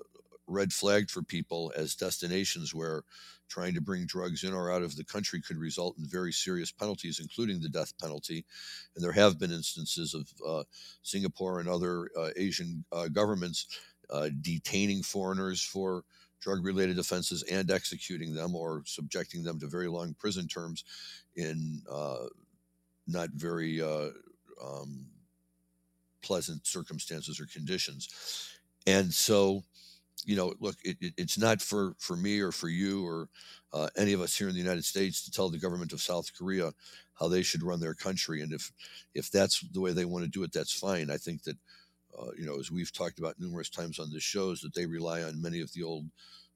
red flagged for people as destinations where trying to bring drugs in or out of the country could result in very serious penalties, including the death penalty. And there have been instances of uh, Singapore and other uh, Asian uh, governments detaining foreigners for drug related offenses and executing them or subjecting them to very long prison terms in not very uh, um, pleasant circumstances or conditions. And so, you know, look, it, it, it's not for, for me or for you or uh, any of us here in the United States to tell the government of South Korea how they should run their country. And if if that's the way they want to do it, that's fine. I think that, uh, you know, as we've talked about numerous times on this shows, that they rely on many of the old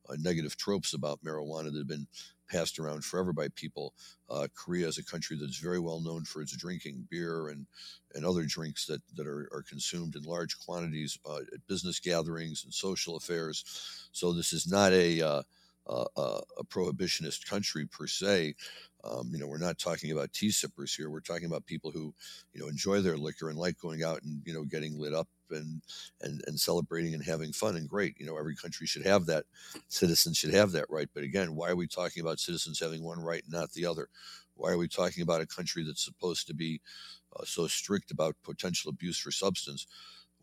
uh, negative tropes about marijuana that have been passed around forever by people. Uh, Korea is a country that's very well known for its drinking beer and, and other drinks that, that are, are consumed in large quantities uh, at business gatherings and social affairs. So this is not a, uh, a, a prohibitionist country per se. Um, you know, we're not talking about tea sippers here. We're talking about people who, you know, enjoy their liquor and like going out and you know getting lit up and and and celebrating and having fun and great. You know, every country should have that. Citizens should have that right. But again, why are we talking about citizens having one right and not the other? Why are we talking about a country that's supposed to be uh, so strict about potential abuse for substance,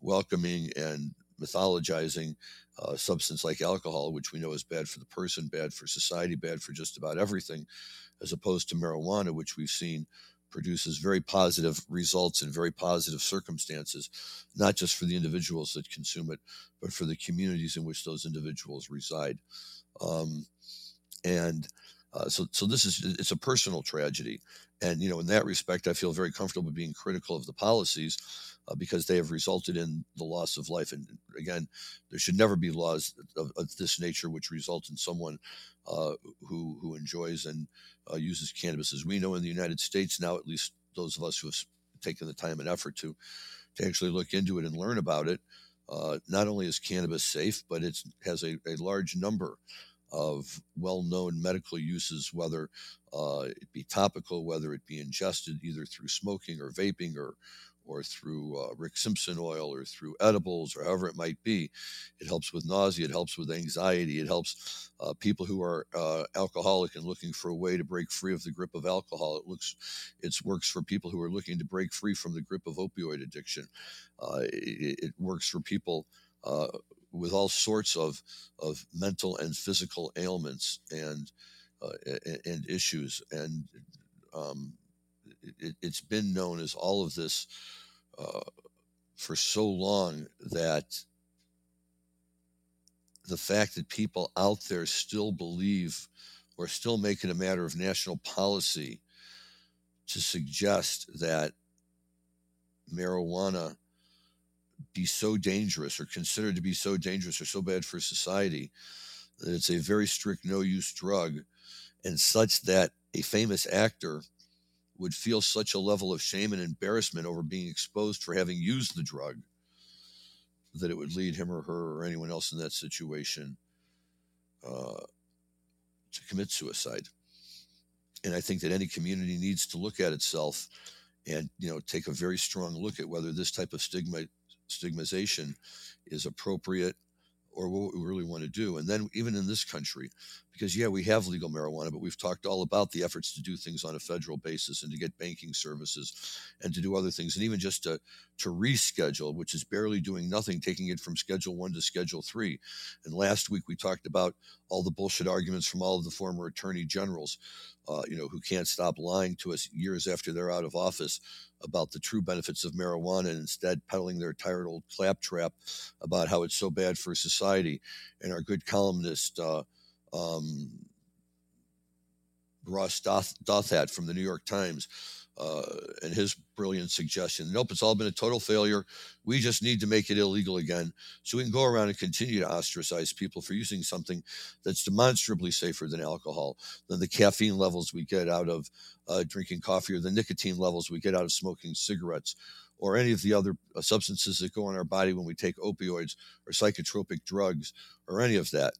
welcoming and mythologizing uh, substance like alcohol, which we know is bad for the person, bad for society, bad for just about everything, as opposed to marijuana, which we've seen produces very positive results in very positive circumstances, not just for the individuals that consume it, but for the communities in which those individuals reside. Um, and uh, so, so this is it's a personal tragedy, and you know in that respect, I feel very comfortable being critical of the policies uh, because they have resulted in the loss of life. And again, there should never be laws of, of this nature which result in someone uh, who who enjoys and uh, uses cannabis. As we know in the United States now, at least those of us who have taken the time and effort to to actually look into it and learn about it, uh, not only is cannabis safe, but it has a, a large number of well-known medical uses, whether uh, it be topical, whether it be ingested either through smoking or vaping or or through uh, Rick Simpson oil or through edibles or however it might be. It helps with nausea. It helps with anxiety. It helps uh, people who are uh, alcoholic and looking for a way to break free of the grip of alcohol. It looks, it works for people who are looking to break free from the grip of opioid addiction. Uh, it, it, works for people uh, with all sorts of of mental and physical ailments and uh, and issues. And um, it, has been known as all of this uh, for so long that the fact that people out there still believe or still make it a matter of national policy to suggest that marijuana be so dangerous or considered to be so dangerous or so bad for society that it's a very strict no use drug and such that a famous actor would feel such a level of shame and embarrassment over being exposed for having used the drug that it would lead him or her or anyone else in that situation uh, to commit suicide. And I think that any community needs to look at itself and you know take a very strong look at whether this type of stigma stigmatization is appropriate or what we really want to do. And then even in this country, because yeah, we have legal marijuana, but we've talked all about the efforts to do things on a federal basis and to get banking services and to do other things, and even just to to reschedule, which is barely doing nothing, taking it from Schedule One to Schedule Three. And last week we talked about all the bullshit arguments from all of the former attorney generals, uh, you know, who can't stop lying to us years after they're out of office about the true benefits of marijuana and instead peddling their tired old claptrap about how it's so bad for society. And our good columnist. Uh, um, Ross Doth, Douthat from the New York Times uh, and his brilliant suggestion. Nope, it's all been a total failure. We just need to make it illegal again so we can go around and continue to ostracize people for using something that's demonstrably safer than alcohol, than the caffeine levels we get out of uh, drinking coffee or the nicotine levels we get out of smoking cigarettes or any of the other uh, substances that go in our body when we take opioids or psychotropic drugs or any of that.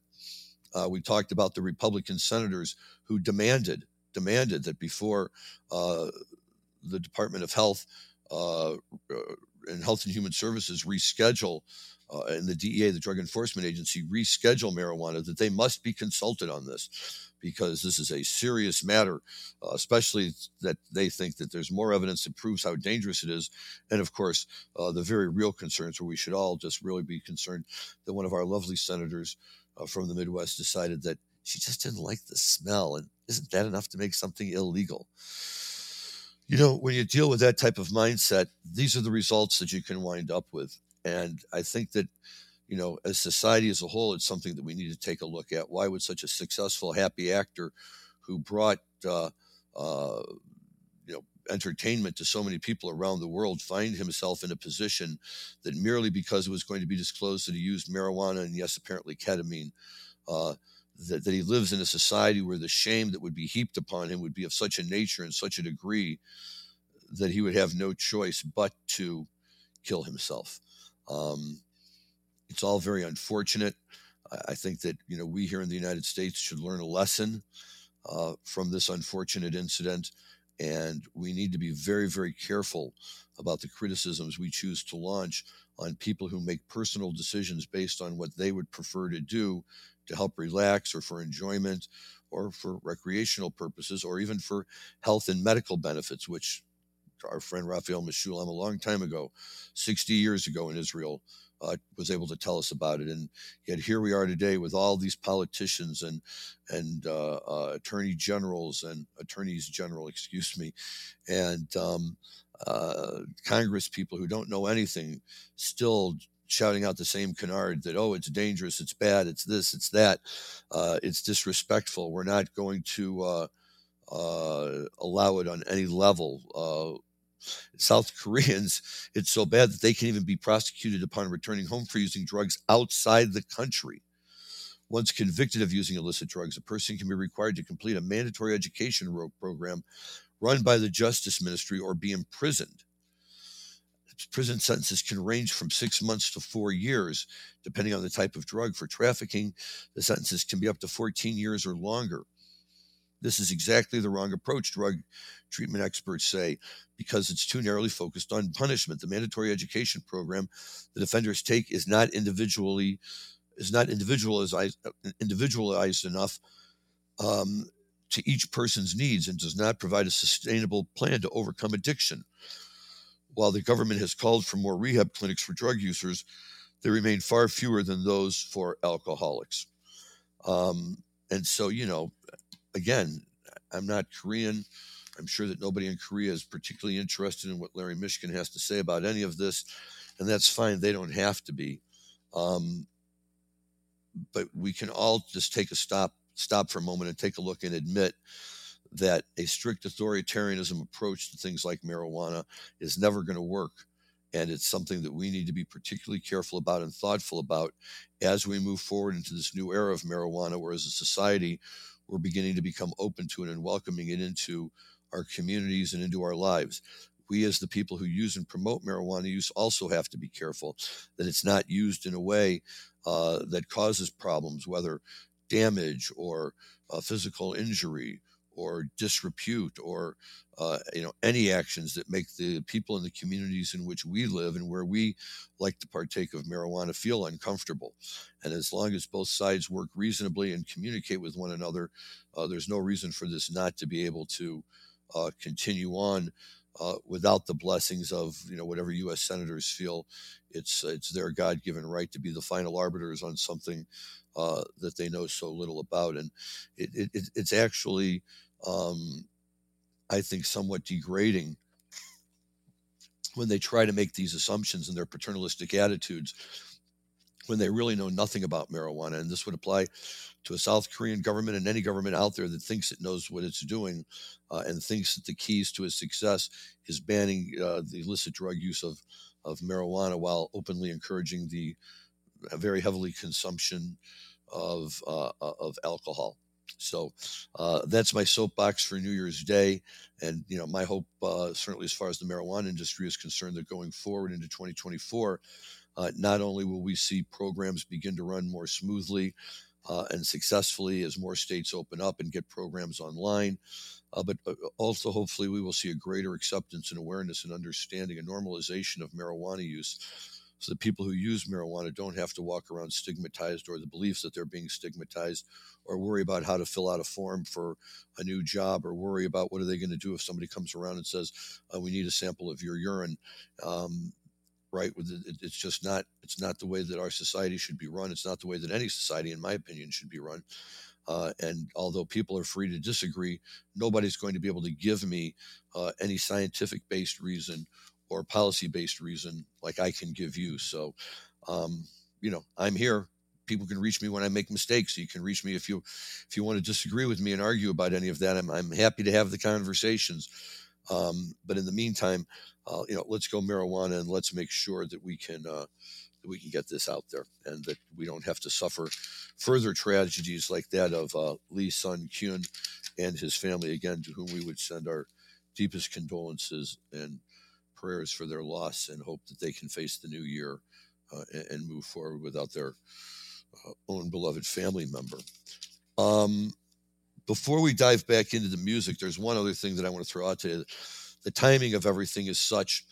Uh, we talked about the Republican senators who demanded demanded that before uh, the Department of Health uh, uh and Health and Human Services reschedule uh, and the DEA, the Drug Enforcement Agency, reschedule marijuana, that they must be consulted on this because this is a serious matter, uh, especially that they think that there's more evidence that proves how dangerous it is. And of course, uh, the very real concerns where we should all just really be concerned that one of our lovely senators uh, from the Midwest decided that she just didn't like the smell. And isn't that enough to make something illegal? You know, when you deal with that type of mindset, these are the results that you can wind up with. And I think that, you know, as society as a whole, it's something that we need to take a look at. Why would such a successful, happy actor who brought, uh, uh, entertainment to so many people around the world find himself in a position that merely because it was going to be disclosed that he used marijuana and yes apparently ketamine uh, that, that he lives in a society where the shame that would be heaped upon him would be of such a nature and such a degree that he would have no choice but to kill himself. Um, it's all very unfortunate. I think that you know we here in the United States should learn a lesson uh, from this unfortunate incident, and we need to be very, very careful about the criticisms we choose to launch on people who make personal decisions based on what they would prefer to do to help relax or for enjoyment or for recreational purposes or even for health and medical benefits, which our friend Raphael Mechoulam a long time ago, 60 years ago in Israel, uh, was able to tell us about it. And yet here we are today with all these politicians and and uh, uh, attorney generals and attorneys general, <laughs> excuse me, and um, uh, Congress people who don't know anything still shouting out the same canard that oh it's dangerous it's bad it's this it's that uh, it's disrespectful we're not going to uh, uh, allow it on any level uh, South <laughs> Koreans, it's so bad that they can even be prosecuted upon returning home for using drugs outside the country. Once convicted of using illicit drugs, a person can be required to complete a mandatory education program run by the Justice Ministry or be imprisoned. Prison sentences can range from six months to four years, depending on the type of drug. For trafficking, the sentences can be up to 14 years or longer. This is exactly the wrong approach, drug treatment experts say, because it's too narrowly focused on punishment. The mandatory education program that offenders take is not individually is not individualized individualized enough um, to each person's needs and does not provide a sustainable plan to overcome addiction. While the government has called for more rehab clinics for drug users, they remain far fewer than those for alcoholics. Um, and so, you know, again, I'm not Korean. I'm sure that nobody in Korea is particularly interested in what Larry Mishkin has to say about any of this, and that's fine. They don't have to be. Um, but we can all just take a stop, stop for a moment, and take a look and admit that a strict authoritarianism approach to things like marijuana is never going to work. And it's something that we need to be particularly careful about and thoughtful about as we move forward into this new era of marijuana, where as a society, we're beginning to become open to it and welcoming it into our communities and into our lives. We, as the people who use and promote marijuana use, also have to be careful that it's not used in a way uh, that causes problems, whether damage or uh, physical injury or disrepute or uh, you know any actions that make the people in the communities in which we live and where we like to partake of marijuana feel uncomfortable. And as long as both sides work reasonably and communicate with one another uh, there's no reason for this not to be able to uh, continue on uh, without the blessings of you know whatever U.S. senators feel it's it's their God-given right to be the final arbiters on something uh, that they know so little about, and it, it, it's actually um, I think, somewhat degrading when they try to make these assumptions and their paternalistic attitudes when they really know nothing about marijuana. And this would apply to a South Korean government and any government out there that thinks it knows what it's doing uh, and thinks that the keys to its success is banning uh, the illicit drug use of, of marijuana while openly encouraging the uh, very heavily consumption of, uh, of alcohol. So uh, that's my soapbox for New Year's Day. And, you know, my hope, uh, certainly as far as the marijuana industry is concerned, that going forward into 2024, uh, not only will we see programs begin to run more smoothly uh, and successfully as more states open up and get programs online, uh, but uh, also hopefully we will see a greater acceptance and awareness and understanding and normalization of marijuana use so that people who use marijuana don't have to walk around stigmatized or the beliefs that they're being stigmatized or worry about how to fill out a form for a new job or worry about what are they going to do if somebody comes around and says uh, we need a sample of your urine. Um, right it's just not it's not the way that our society should be run it's not the way that any society in my opinion should be run uh, and although people are free to disagree, nobody's going to be able to give me uh, any scientific based reason or policy based reason like I can give you. So, um, you know, I'm here. People can reach me when I make mistakes. You can reach me if you if you want to disagree with me and argue about any of that. I'm I'm happy to have the conversations. Um, but in the meantime, uh, you know, let's go marijuana and let's make sure that we can uh, that we can get this out there and that we don't have to suffer further tragedies like that of uh, Lee Sun Kyun and his family, again, to whom we would send our deepest condolences and prayers for their loss and hope that they can face the new year uh, and, and, move forward without their uh, own beloved family member. Um, before we dive back into the music, there's one other thing that I want to throw out today. The timing of everything is such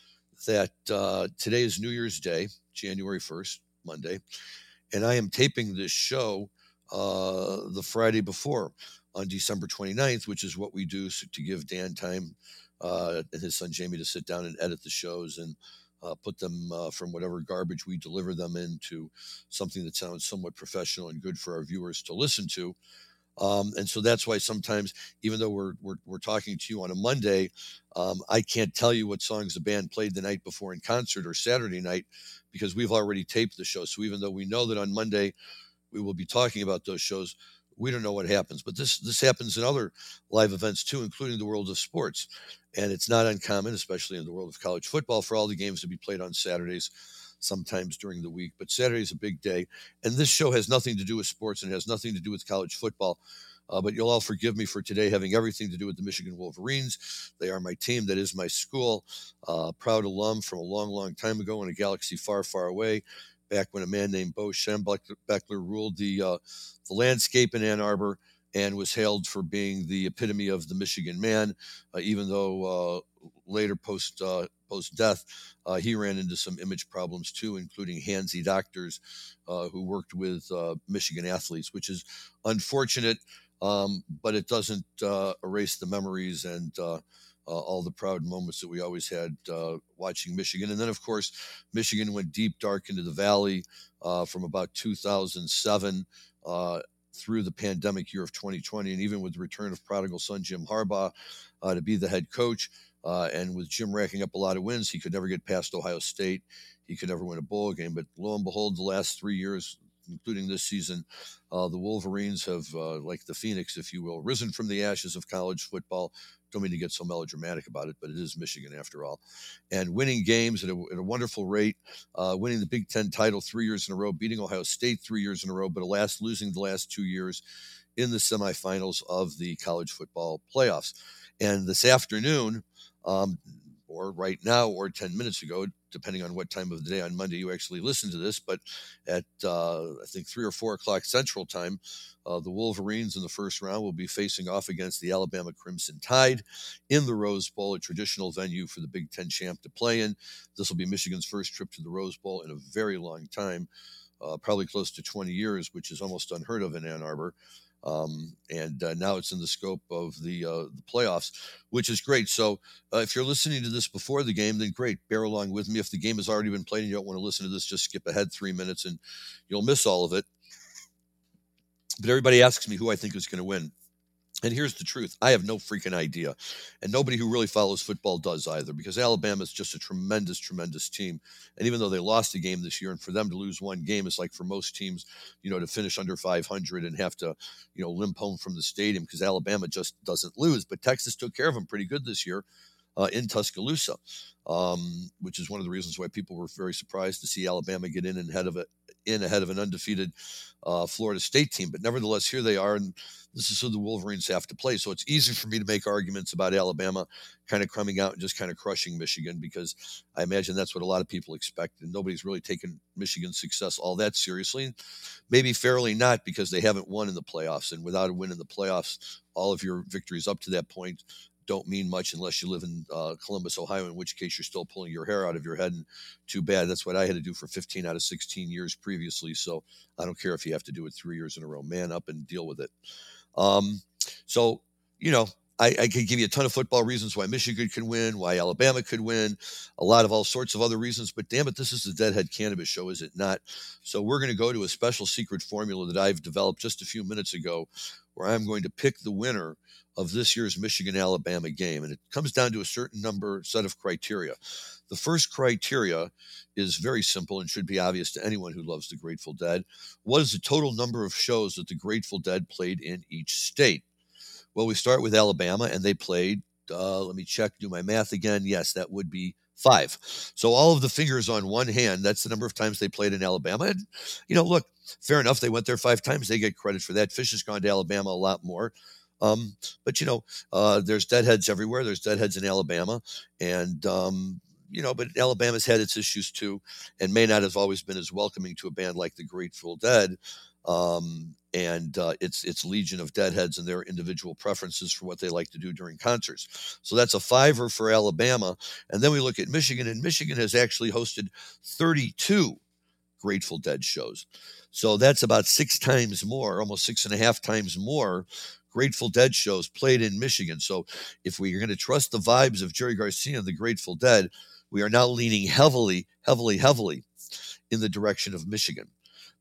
that uh, today is New Year's Day, January 1st, Monday, and I am taping this show uh, the Friday before on December 29th, which is what we do to give Dan time uh, and his son Jamie to sit down and edit the shows and uh, put them uh, from whatever garbage we deliver them into something that sounds somewhat professional and good for our viewers to listen to. Um, and so that's why sometimes, even though we're, we're, we're talking to you on a Monday, um, I can't tell you what songs the band played the night before in concert or Saturday night because we've already taped the show. So even though we know that on Monday we will be talking about those shows, we don't know what happens. But this this happens in other live events too, including the world of sports. And it's not uncommon, especially in the world of college football, for all the games to be played on Saturdays sometimes during the week. But Saturday is a big day. And this show has nothing to do with sports and has nothing to do with college football. Uh, but you'll all forgive me for today having everything to do with the Michigan Wolverines. They are my team. That is my school. Uh, proud alum from a long, long time ago in a galaxy far, far away. Back when a man named Bo Schembechler ruled the uh, the landscape in Ann Arbor and was hailed for being the epitome of the Michigan man, uh, even though uh, later post uh, death uh, he ran into some image problems too, including handsy doctors uh, who worked with uh, Michigan athletes, which is unfortunate, um, but it doesn't erase the memories and. all the proud moments that we always had watching Michigan. And then, of course, Michigan went deep, dark into the valley from about 2007 through the pandemic year of 2020, and even with the return of prodigal son Jim Harbaugh uh, to be the head coach, uh, and with Jim racking up a lot of wins, he could never get past Ohio State. He could never win a bowl game. But lo and behold, the last three years, including this season, uh, the Wolverines have, uh, like the Phoenix, if you will, risen from the ashes of college football. Don't mean to get so melodramatic about it, but it is Michigan after all. And winning games at a, at a wonderful rate, uh, winning the Big Ten title three years in a row, beating Ohio State three years in a row, but alas, losing the last two years in the semifinals of the college football playoffs. And this afternoon, um, or right now, or 10 minutes ago, depending on what time of the day on Monday you actually listen to this. But at, uh, I think, 3 or 4 o'clock Central Time, uh, the Wolverines in the first round will be facing off against the Alabama Crimson Tide in the Rose Bowl, a traditional venue for the Big Ten champ to play in. This will be Michigan's first trip to the Rose Bowl in a very long time. Uh, probably close to 20 years, which is almost unheard of in Ann Arbor. Um, and uh, now it's in the scope of the uh, the playoffs, which is great. So uh, if you're listening to this before the game, then great, bear along with me. If the game has already been played and you don't want to listen to this, just skip ahead three minutes and you'll miss all of it. But everybody asks me who I think is going to win. And here's the truth I have no freaking idea. And nobody who really follows football does either, because Alabama is just a tremendous, tremendous team. And even though they lost a game this year, and for them to lose one game is like for most teams, you know, to finish under 500 and have to, you know, limp home from the stadium because Alabama just doesn't lose. But Texas took care of them pretty good this year uh, in Tuscaloosa, um, which is one of the reasons why people were very surprised to see Alabama get in ahead of it, in ahead of an undefeated uh, Florida State team. But nevertheless, here they are, and this is who the Wolverines have to play. So it's easy for me to make arguments about Alabama kind of coming out and just kind of crushing Michigan because I imagine that's what a lot of people expect, and nobody's really taken Michigan's success all that seriously. Maybe fairly not because they haven't won in the playoffs, and without a win in the playoffs, all of your victories up to that point don't mean much unless you live in uh, Columbus, Ohio, in which case you're still pulling your hair out of your head. And too bad. That's what I had to do for 15 out of 16 years previously. So I don't care if you have to do it three years in a row. Man up and deal with it. Um, so, you know, I, I could give you a ton of football reasons why Michigan can win, why Alabama could win, a lot of all sorts of other reasons. But damn it, this is the Deadhead Cannabis Show, is it not? So we're going to go to a special secret formula that I've developed just a few minutes ago, where I'm going to pick the winner of this year's Michigan Alabama game. And it comes down to a certain number set of criteria. The first criteria is very simple and should be obvious to anyone who loves the Grateful Dead. What is the total number of shows that the Grateful Dead played in each state? Well, we start with Alabama, and they played, uh, let me check, do my math again. Yes, that would be Five. So all of the fingers on one hand, that's the number of times they played in Alabama. And, you know, look, fair enough. They went there five times. They get credit for that. Phish has gone to Alabama a lot more. Um, but, you know, uh, there's deadheads everywhere. There's deadheads in Alabama. And, um, you know, but Alabama's had its issues too, and may not have always been as welcoming to a band like the Grateful Dead. Um, and uh, its its legion of deadheads and their individual preferences for what they like to do during concerts. So that's a fiver for Alabama, and then we look at Michigan, and Michigan has actually hosted 32 Grateful Dead shows. So that's about six times more, almost six and a half times more Grateful Dead shows played in Michigan. So if we are going to trust the vibes of Jerry Garcia and the Grateful Dead, we are now leaning heavily, heavily, heavily in the direction of Michigan.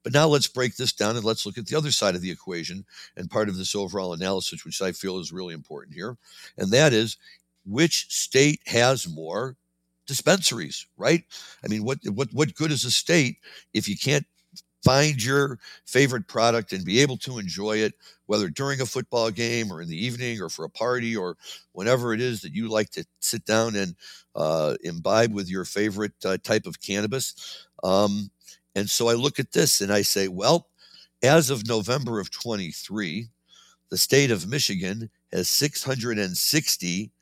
But now let's break this down and let's look at the other side of the equation and part of this overall analysis, which I feel is really important here. And that is which state has more dispensaries, right? I mean, what what what good is a state if you can't find your favorite product and be able to enjoy it, whether during a football game or in the evening or for a party or whenever it is that you like to sit down and uh, imbibe with your favorite uh, type of cannabis. Um, and so I look at this and I say, well, as of November of 23, the state of Michigan has 660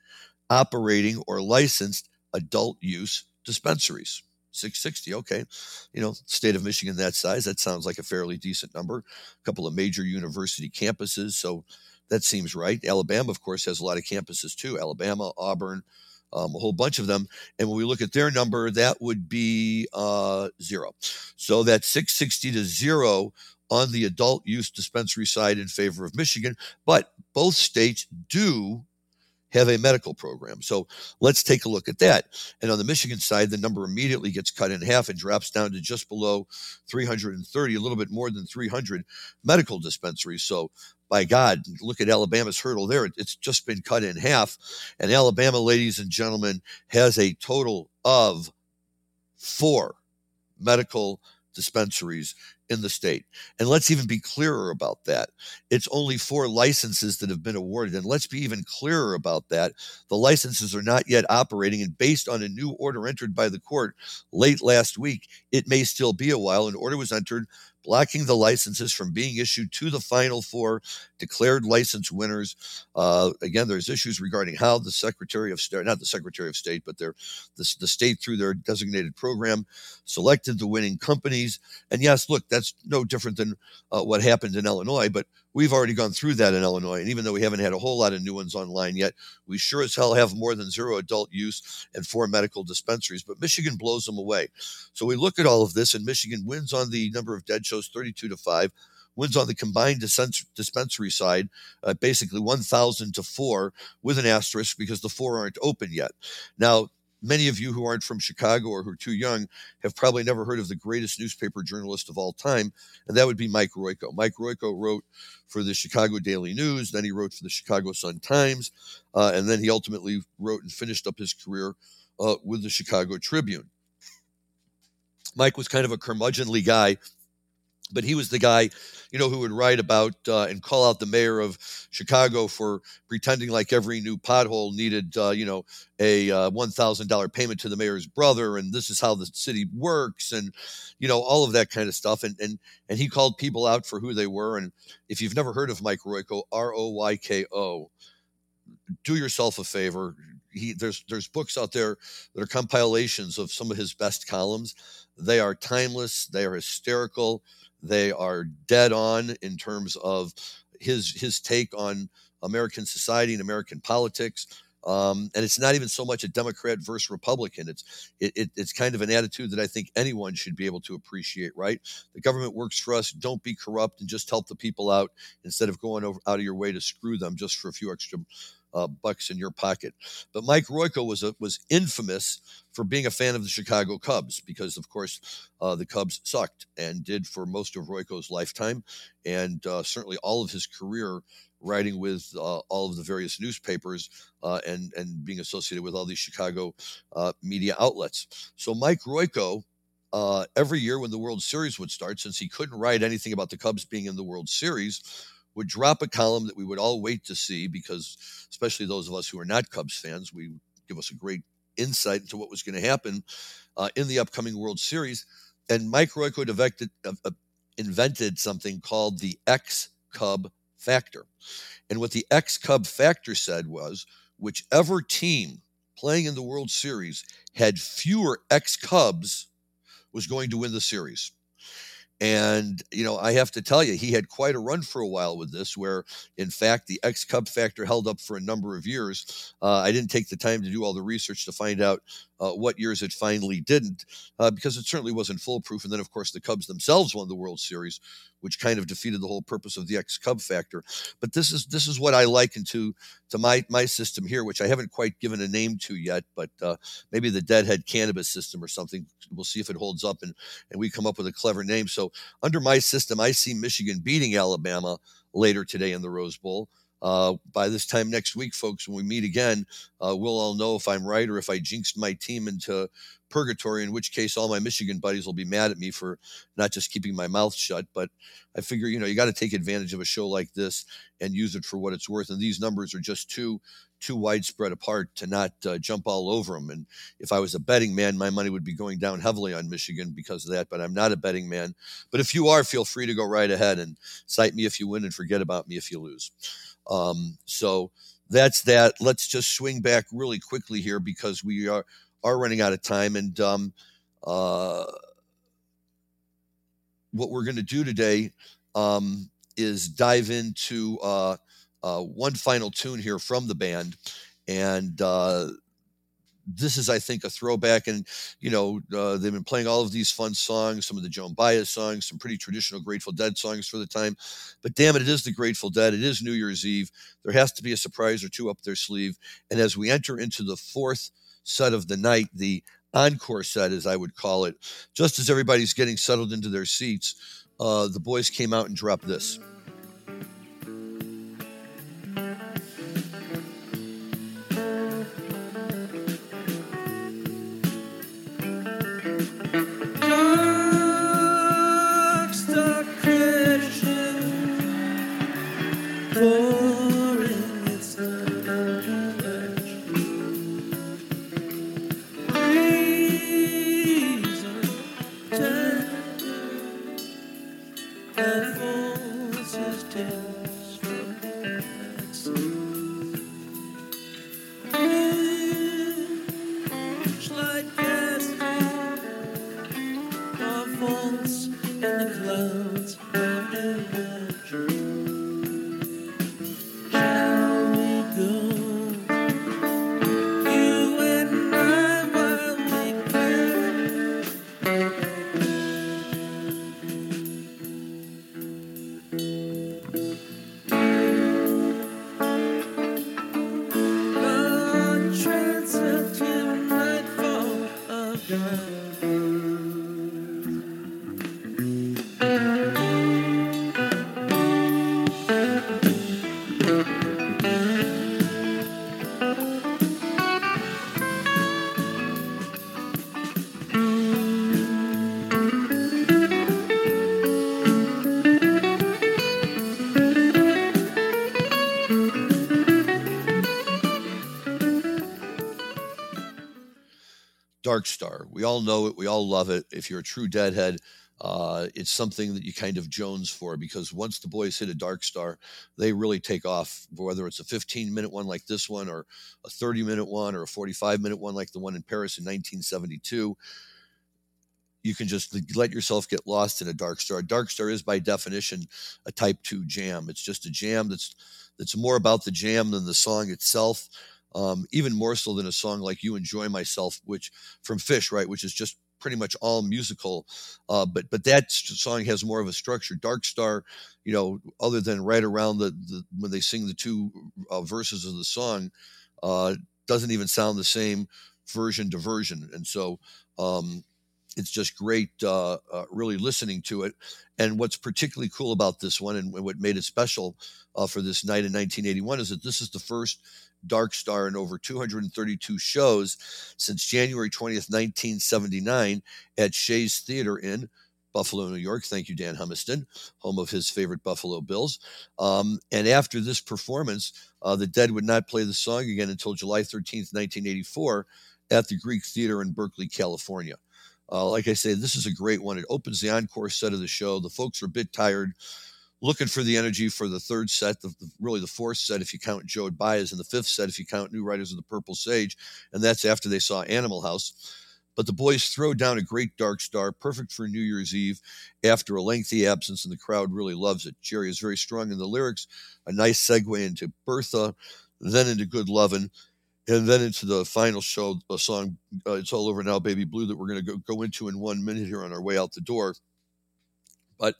operating or licensed adult use dispensaries. 660, okay. You know, state of Michigan that size, that sounds like a fairly decent number. A couple of major university campuses, so that seems right. Alabama, of course, has a lot of campuses too. Alabama, Auburn, um, a whole bunch of them. And when we look at their number, that would be uh, zero. So that's 660 to zero on the adult use dispensary side in favor of Michigan. But both states do have a medical program. So let's take a look at that. And on the Michigan side, the number immediately gets cut in half and drops down to just below 330, a little bit more than 300 medical dispensaries. So by God, look at Alabama's hurdle there. It's just been cut in half. And Alabama, ladies and gentlemen, has a total of four medical dispensaries in the state. And let's even be clearer about that. It's only four licenses that have been awarded. And let's be even clearer about that. The licenses are not yet operating. And based on a new order entered by the court late last week, it may still be a while. An order was entered blocking the licenses from being issued to the final four declared license winners. Uh, again, there's issues regarding how the Secretary of State, not the Secretary of State, but their the, the state through their designated program selected the winning companies. And yes, look, that's no different than uh, what happened in Illinois, but We've already gone through that in Illinois. And even though we haven't had a whole lot of new ones online yet, we sure as hell have more than zero adult use and four medical dispensaries. But Michigan blows them away. So we look at all of this, and Michigan wins on the number of dead shows 32 to 5 wins on the combined dispensary side, uh, basically 1,000 to 4 with an asterisk because the four aren't open yet. Now, many of you who aren't from Chicago or who are too young have probably never heard of the greatest newspaper journalist of all time, and that would be Mike Royko. Mike Royko wrote for the Chicago Daily News, then he wrote for the Chicago Sun Times, uh, and then he ultimately wrote and finished up his career uh, with the Chicago Tribune. Mike was kind of a curmudgeonly guy but he was the guy, you know, who would write about uh, and call out the mayor of Chicago for pretending like every new pothole needed, uh, you know, a uh, one thousand dollar payment to the mayor's brother, and this is how the city works, and you know, all of that kind of stuff. And and and he called people out for who they were. And if you've never heard of Mike Royko, R O Y K O, do yourself a favor. He there's there's books out there that are compilations of some of his best columns. They are timeless. They are hysterical they are dead on in terms of his his take on American society and American politics. Um, and it's not even so much a Democrat versus Republican. It's it, it, it's kind of an attitude that I think anyone should be able to appreciate. Right? The government works for us. Don't be corrupt and just help the people out instead of going over, out of your way to screw them just for a few extra uh, bucks in your pocket. But Mike Royko was a, was infamous for being a fan of the Chicago Cubs because, of course, uh, the Cubs sucked and did for most of Royko's lifetime, and uh, certainly all of his career writing with uh, all of the various newspapers uh, and and being associated with all these Chicago uh, media outlets. So Mike Royko. every year when the World Series would start, since he couldn't write anything about the Cubs being in the World Series, would drop a column that we would all wait to see because, especially those of us who are not Cubs fans, we give us a great insight into what was going to happen uh, in the upcoming World Series. And Mike Royko invented, uh, uh, invented something called the X Cub factor. And what the X Cub factor said was whichever team playing in the World Series had fewer X Cubs was going to win the series. And, you know, I have to tell you, he had quite a run for a while with this, where in fact the X Cub factor held up for a number of years. Uh, I didn't take the time to do all the research to find out uh, what years it finally didn't, uh, because it certainly wasn't foolproof. And then, of course, the Cubs themselves won the World Series, which kind of defeated the whole purpose of the X Cub factor. But this is this is what I liken to to my my system here, which I haven't quite given a name to yet, but uh, maybe the Deadhead Cannabis system or something. We'll see if it holds up and and we come up with a clever name. So under my system, I see Michigan beating Alabama later today in the Rose Bowl. Uh, by this time next week, folks, when we meet again, uh, we'll all know if I'm right or if I jinxed my team into purgatory, in which case all my Michigan buddies will be mad at me for not just keeping my mouth shut. But I figure, you know, you got to take advantage of a show like this and use it for what it's worth. And these numbers are just too too widespread apart to not uh, jump all over them. And if I was a betting man, my money would be going down heavily on Michigan because of that. But I'm not a betting man. But if you are, feel free to go right ahead and cite me if you win and forget about me if you lose. Um, so that's that. Let's just swing back really quickly here because we are are running out of time. And um, uh, what we're going to do today um, is dive into uh, uh, one final tune here from the band. And uh, this is, I think, a throwback. And, you know, uh, they've been playing all of these fun songs, some of the Joan Baez songs, some pretty traditional Grateful Dead songs for the time. But damn it, it is the Grateful Dead. It is New Year's Eve. There has to be a surprise or two up their sleeve. And as we enter into the fourth set of the night, the encore set, as I would call it, just as everybody's getting settled into their seats, uh, the boys came out and dropped this. Dark Star. We all know it. We all love it. If you're a true Deadhead, uh, it's something that you kind of jones for because once the boys hit a Dark Star, they really take off. Whether it's a 15 minute one like this one, or a 30 minute one, or a 45 minute one like the one in Paris in 1972, you can just let yourself get lost in a Dark Star. A Dark Star is by definition a Type 2 jam. It's just a jam that's that's more about the jam than the song itself um, even more so than a song like "You Enjoy Myself," which from Phish, right, which is just pretty much all musical. Uh, but but that song has more of a structure. Dark Star, you know, other than right around the, the when they sing the two uh, verses of the song, uh, doesn't even sound the same version to version, and so. Um, it's just great, uh, uh, really listening to it. And what's particularly cool about this one, and what made it special uh, for this night in 1981, is that this is the first Dark Star in over 232 shows since January 20th, 1979, at Shea's Theater in Buffalo, New York. Thank you, Dan Humiston, home of his favorite Buffalo Bills. Um, and after this performance, uh, the Dead would not play the song again until July 13th, 1984, at the Greek Theater in Berkeley, California. Uh, like I say, this is a great one. It opens the encore set of the show. The folks are a bit tired, looking for the energy for the third set, the, the, really the fourth set if you count Joan Baez, and the fifth set if you count New Riders of the Purple Sage. And that's after they saw Animal House. But the boys throw down a great dark star, perfect for New Year's Eve after a lengthy absence, and the crowd really loves it. Jerry is very strong in the lyrics, a nice segue into Bertha, then into Good Lovin', and then into the final show, a song, uh, It's All Over Now, Baby Blue, that we're going to go, go into in one minute here on our way out the door. But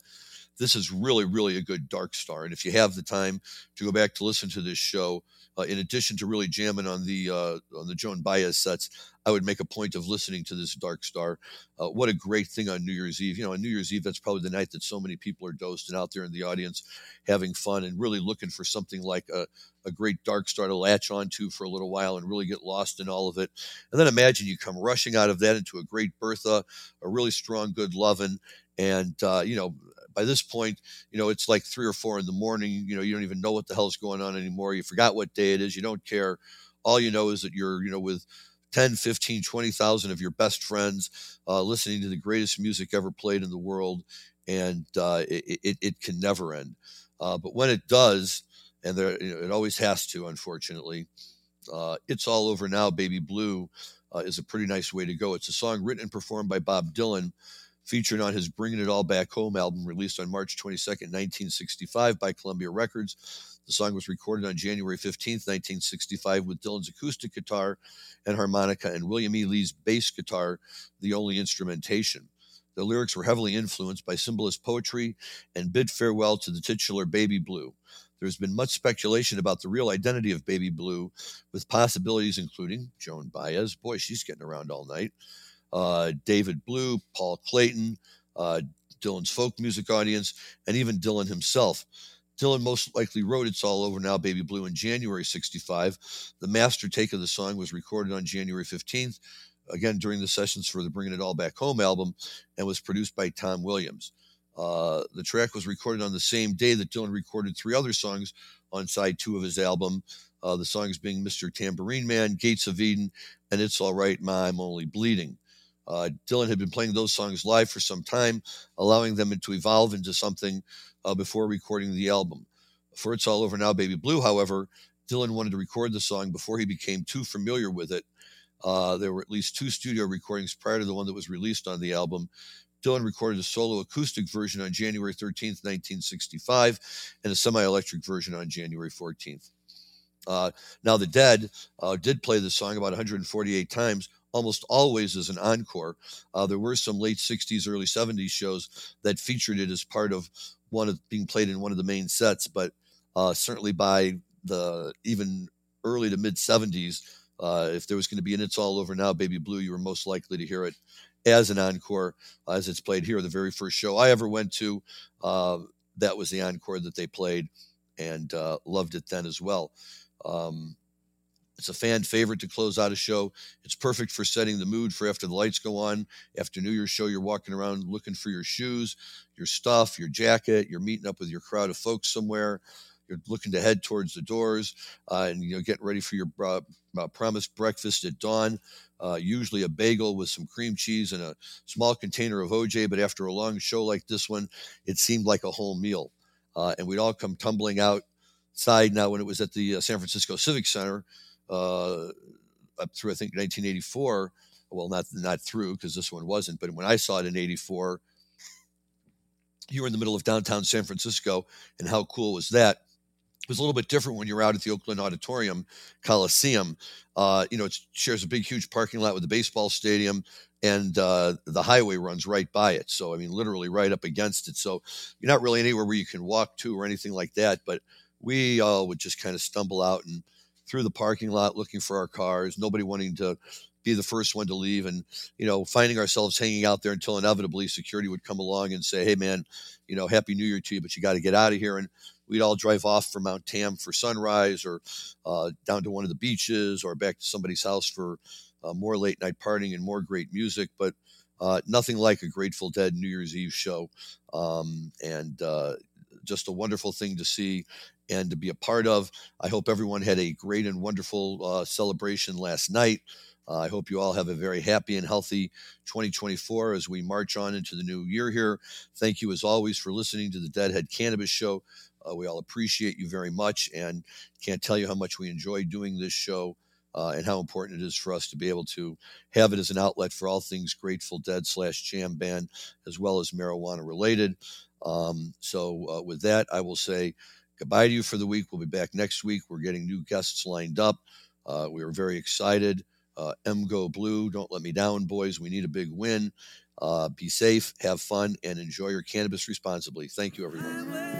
this is really, really a good dark star. And if you have the time to go back to listen to this show, uh, in addition to really jamming on the uh, on the Joan Baez sets, I would make a point of listening to this Dark Star. Uh, what a great thing on New Year's Eve! You know, on New Year's Eve, that's probably the night that so many people are dosed and out there in the audience having fun and really looking for something like a, a great Dark Star to latch onto for a little while and really get lost in all of it. And then imagine you come rushing out of that into a great Bertha, a really strong, good loving, and uh, you know by this point, you know, it's like three or four in the morning. You know, you don't even know what the hell's going on anymore. You forgot what day it is. You don't care. All you know is that you're, you know, with 10, 15, 20,000 of your best friends uh, listening to the greatest music ever played in the world. And uh, it, it, it, can never end. Uh, but when it does, and there, you know, it always has to, unfortunately, uh, It's All Over Now, Baby Blue uh, is a pretty nice way to go. It's a song written and performed by Bob Dylan featured on his Bringing It All Back Home album released on March 22nd, 1965 by Columbia Records. The song was recorded on January 15th, 1965 with Dylan's acoustic guitar and harmonica and William E. Lee's bass guitar, the only instrumentation. The lyrics were heavily influenced by symbolist poetry and bid farewell to the titular Baby Blue. There's been much speculation about the real identity of Baby Blue, with possibilities including Joan Baez. Boy, she's getting around all night uh, David Blue, Paul Clayton, uh, Dylan's folk music audience, and even Dylan himself. Dylan most likely wrote It's All Over Now, Baby Blue in January 65. The master take of the song was recorded on January 15th, again during the sessions for the Bringing It All Back Home album, and was produced by Tom Williams. Uh, the track was recorded on the same day that Dylan recorded three other songs on side two of his album. Uh, the songs being Mr. Tambourine Man, Gates of Eden, and It's All Right, Ma, I'm Only Bleeding. Uh, Dylan had been playing those songs live for some time, allowing them to evolve into something uh, before recording the album. For It's All Over Now, Baby Blue, however, Dylan wanted to record the song before he became too familiar with it. Uh, there were at least two studio recordings prior to the one that was released on the album. Dylan recorded a solo acoustic version on January 13th, 1965, and a semi electric version on January 14th. Uh, now, the Dead uh, did play the song about 148 times, almost always as an encore. Uh, there were some late 60s, early 70s shows that featured it as part of one of being played in one of the main sets, but uh, certainly by the even early to mid 70s, uh, if there was going to be an It's All Over Now, Baby Blue, you were most likely to hear it as an encore as it's played here. The very first show I ever went to, uh, that was the encore that they played and uh, loved it then as well. Um, it's a fan favorite to close out a show. It's perfect for setting the mood for after the lights go on. After New Year's show, you're walking around looking for your shoes, your stuff, your jacket. You're meeting up with your crowd of folks somewhere. You're looking to head towards the doors, uh, and you know getting ready for your uh, promised breakfast at dawn. Uh, usually a bagel with some cream cheese and a small container of OJ. But after a long show like this one, it seemed like a whole meal, uh, and we'd all come tumbling outside. Now, when it was at the uh, San Francisco Civic Center up through I think 1984. Well, not not through because this one wasn't, but when I saw it in '84, you were in the middle of downtown San Francisco, and how cool was that? It was a little bit different when you're out at the Oakland Auditorium Coliseum. Uh, you know, it shares a big, huge parking lot with the baseball stadium, and uh, the highway runs right by it. So, I mean, literally right up against it. So, you're not really anywhere where you can walk to or anything like that. But we all would just kind of stumble out and through the parking lot looking for our cars, nobody wanting to be the first one to leave and you know finding ourselves hanging out there until inevitably security would come along and say hey man you know happy new year to you but you got to get out of here and we'd all drive off from mount tam for sunrise or uh, down to one of the beaches or back to somebody's house for uh, more late night partying and more great music but uh, nothing like a Grateful Dead New Year's Eve show. Um, and uh, just a wonderful thing to see and to be a part of. I hope everyone had a great and wonderful uh, celebration last night. Uh, I hope you all have a very happy and healthy 2024 as we march on into the new year here. Thank you, as always, for listening to the Deadhead Cannabis Show. Uh, we all appreciate you very much and can't tell you how much we enjoy doing this show. Uh, and how important it is for us to be able to have it as an outlet for all things Grateful Dead slash Jam Band, as well as marijuana related. Um, so, uh, with that, I will say goodbye to you for the week. We'll be back next week. We're getting new guests lined up. Uh, we are very excited. Uh, M Go Blue, don't let me down, boys. We need a big win. Uh, be safe, have fun, and enjoy your cannabis responsibly. Thank you, everyone.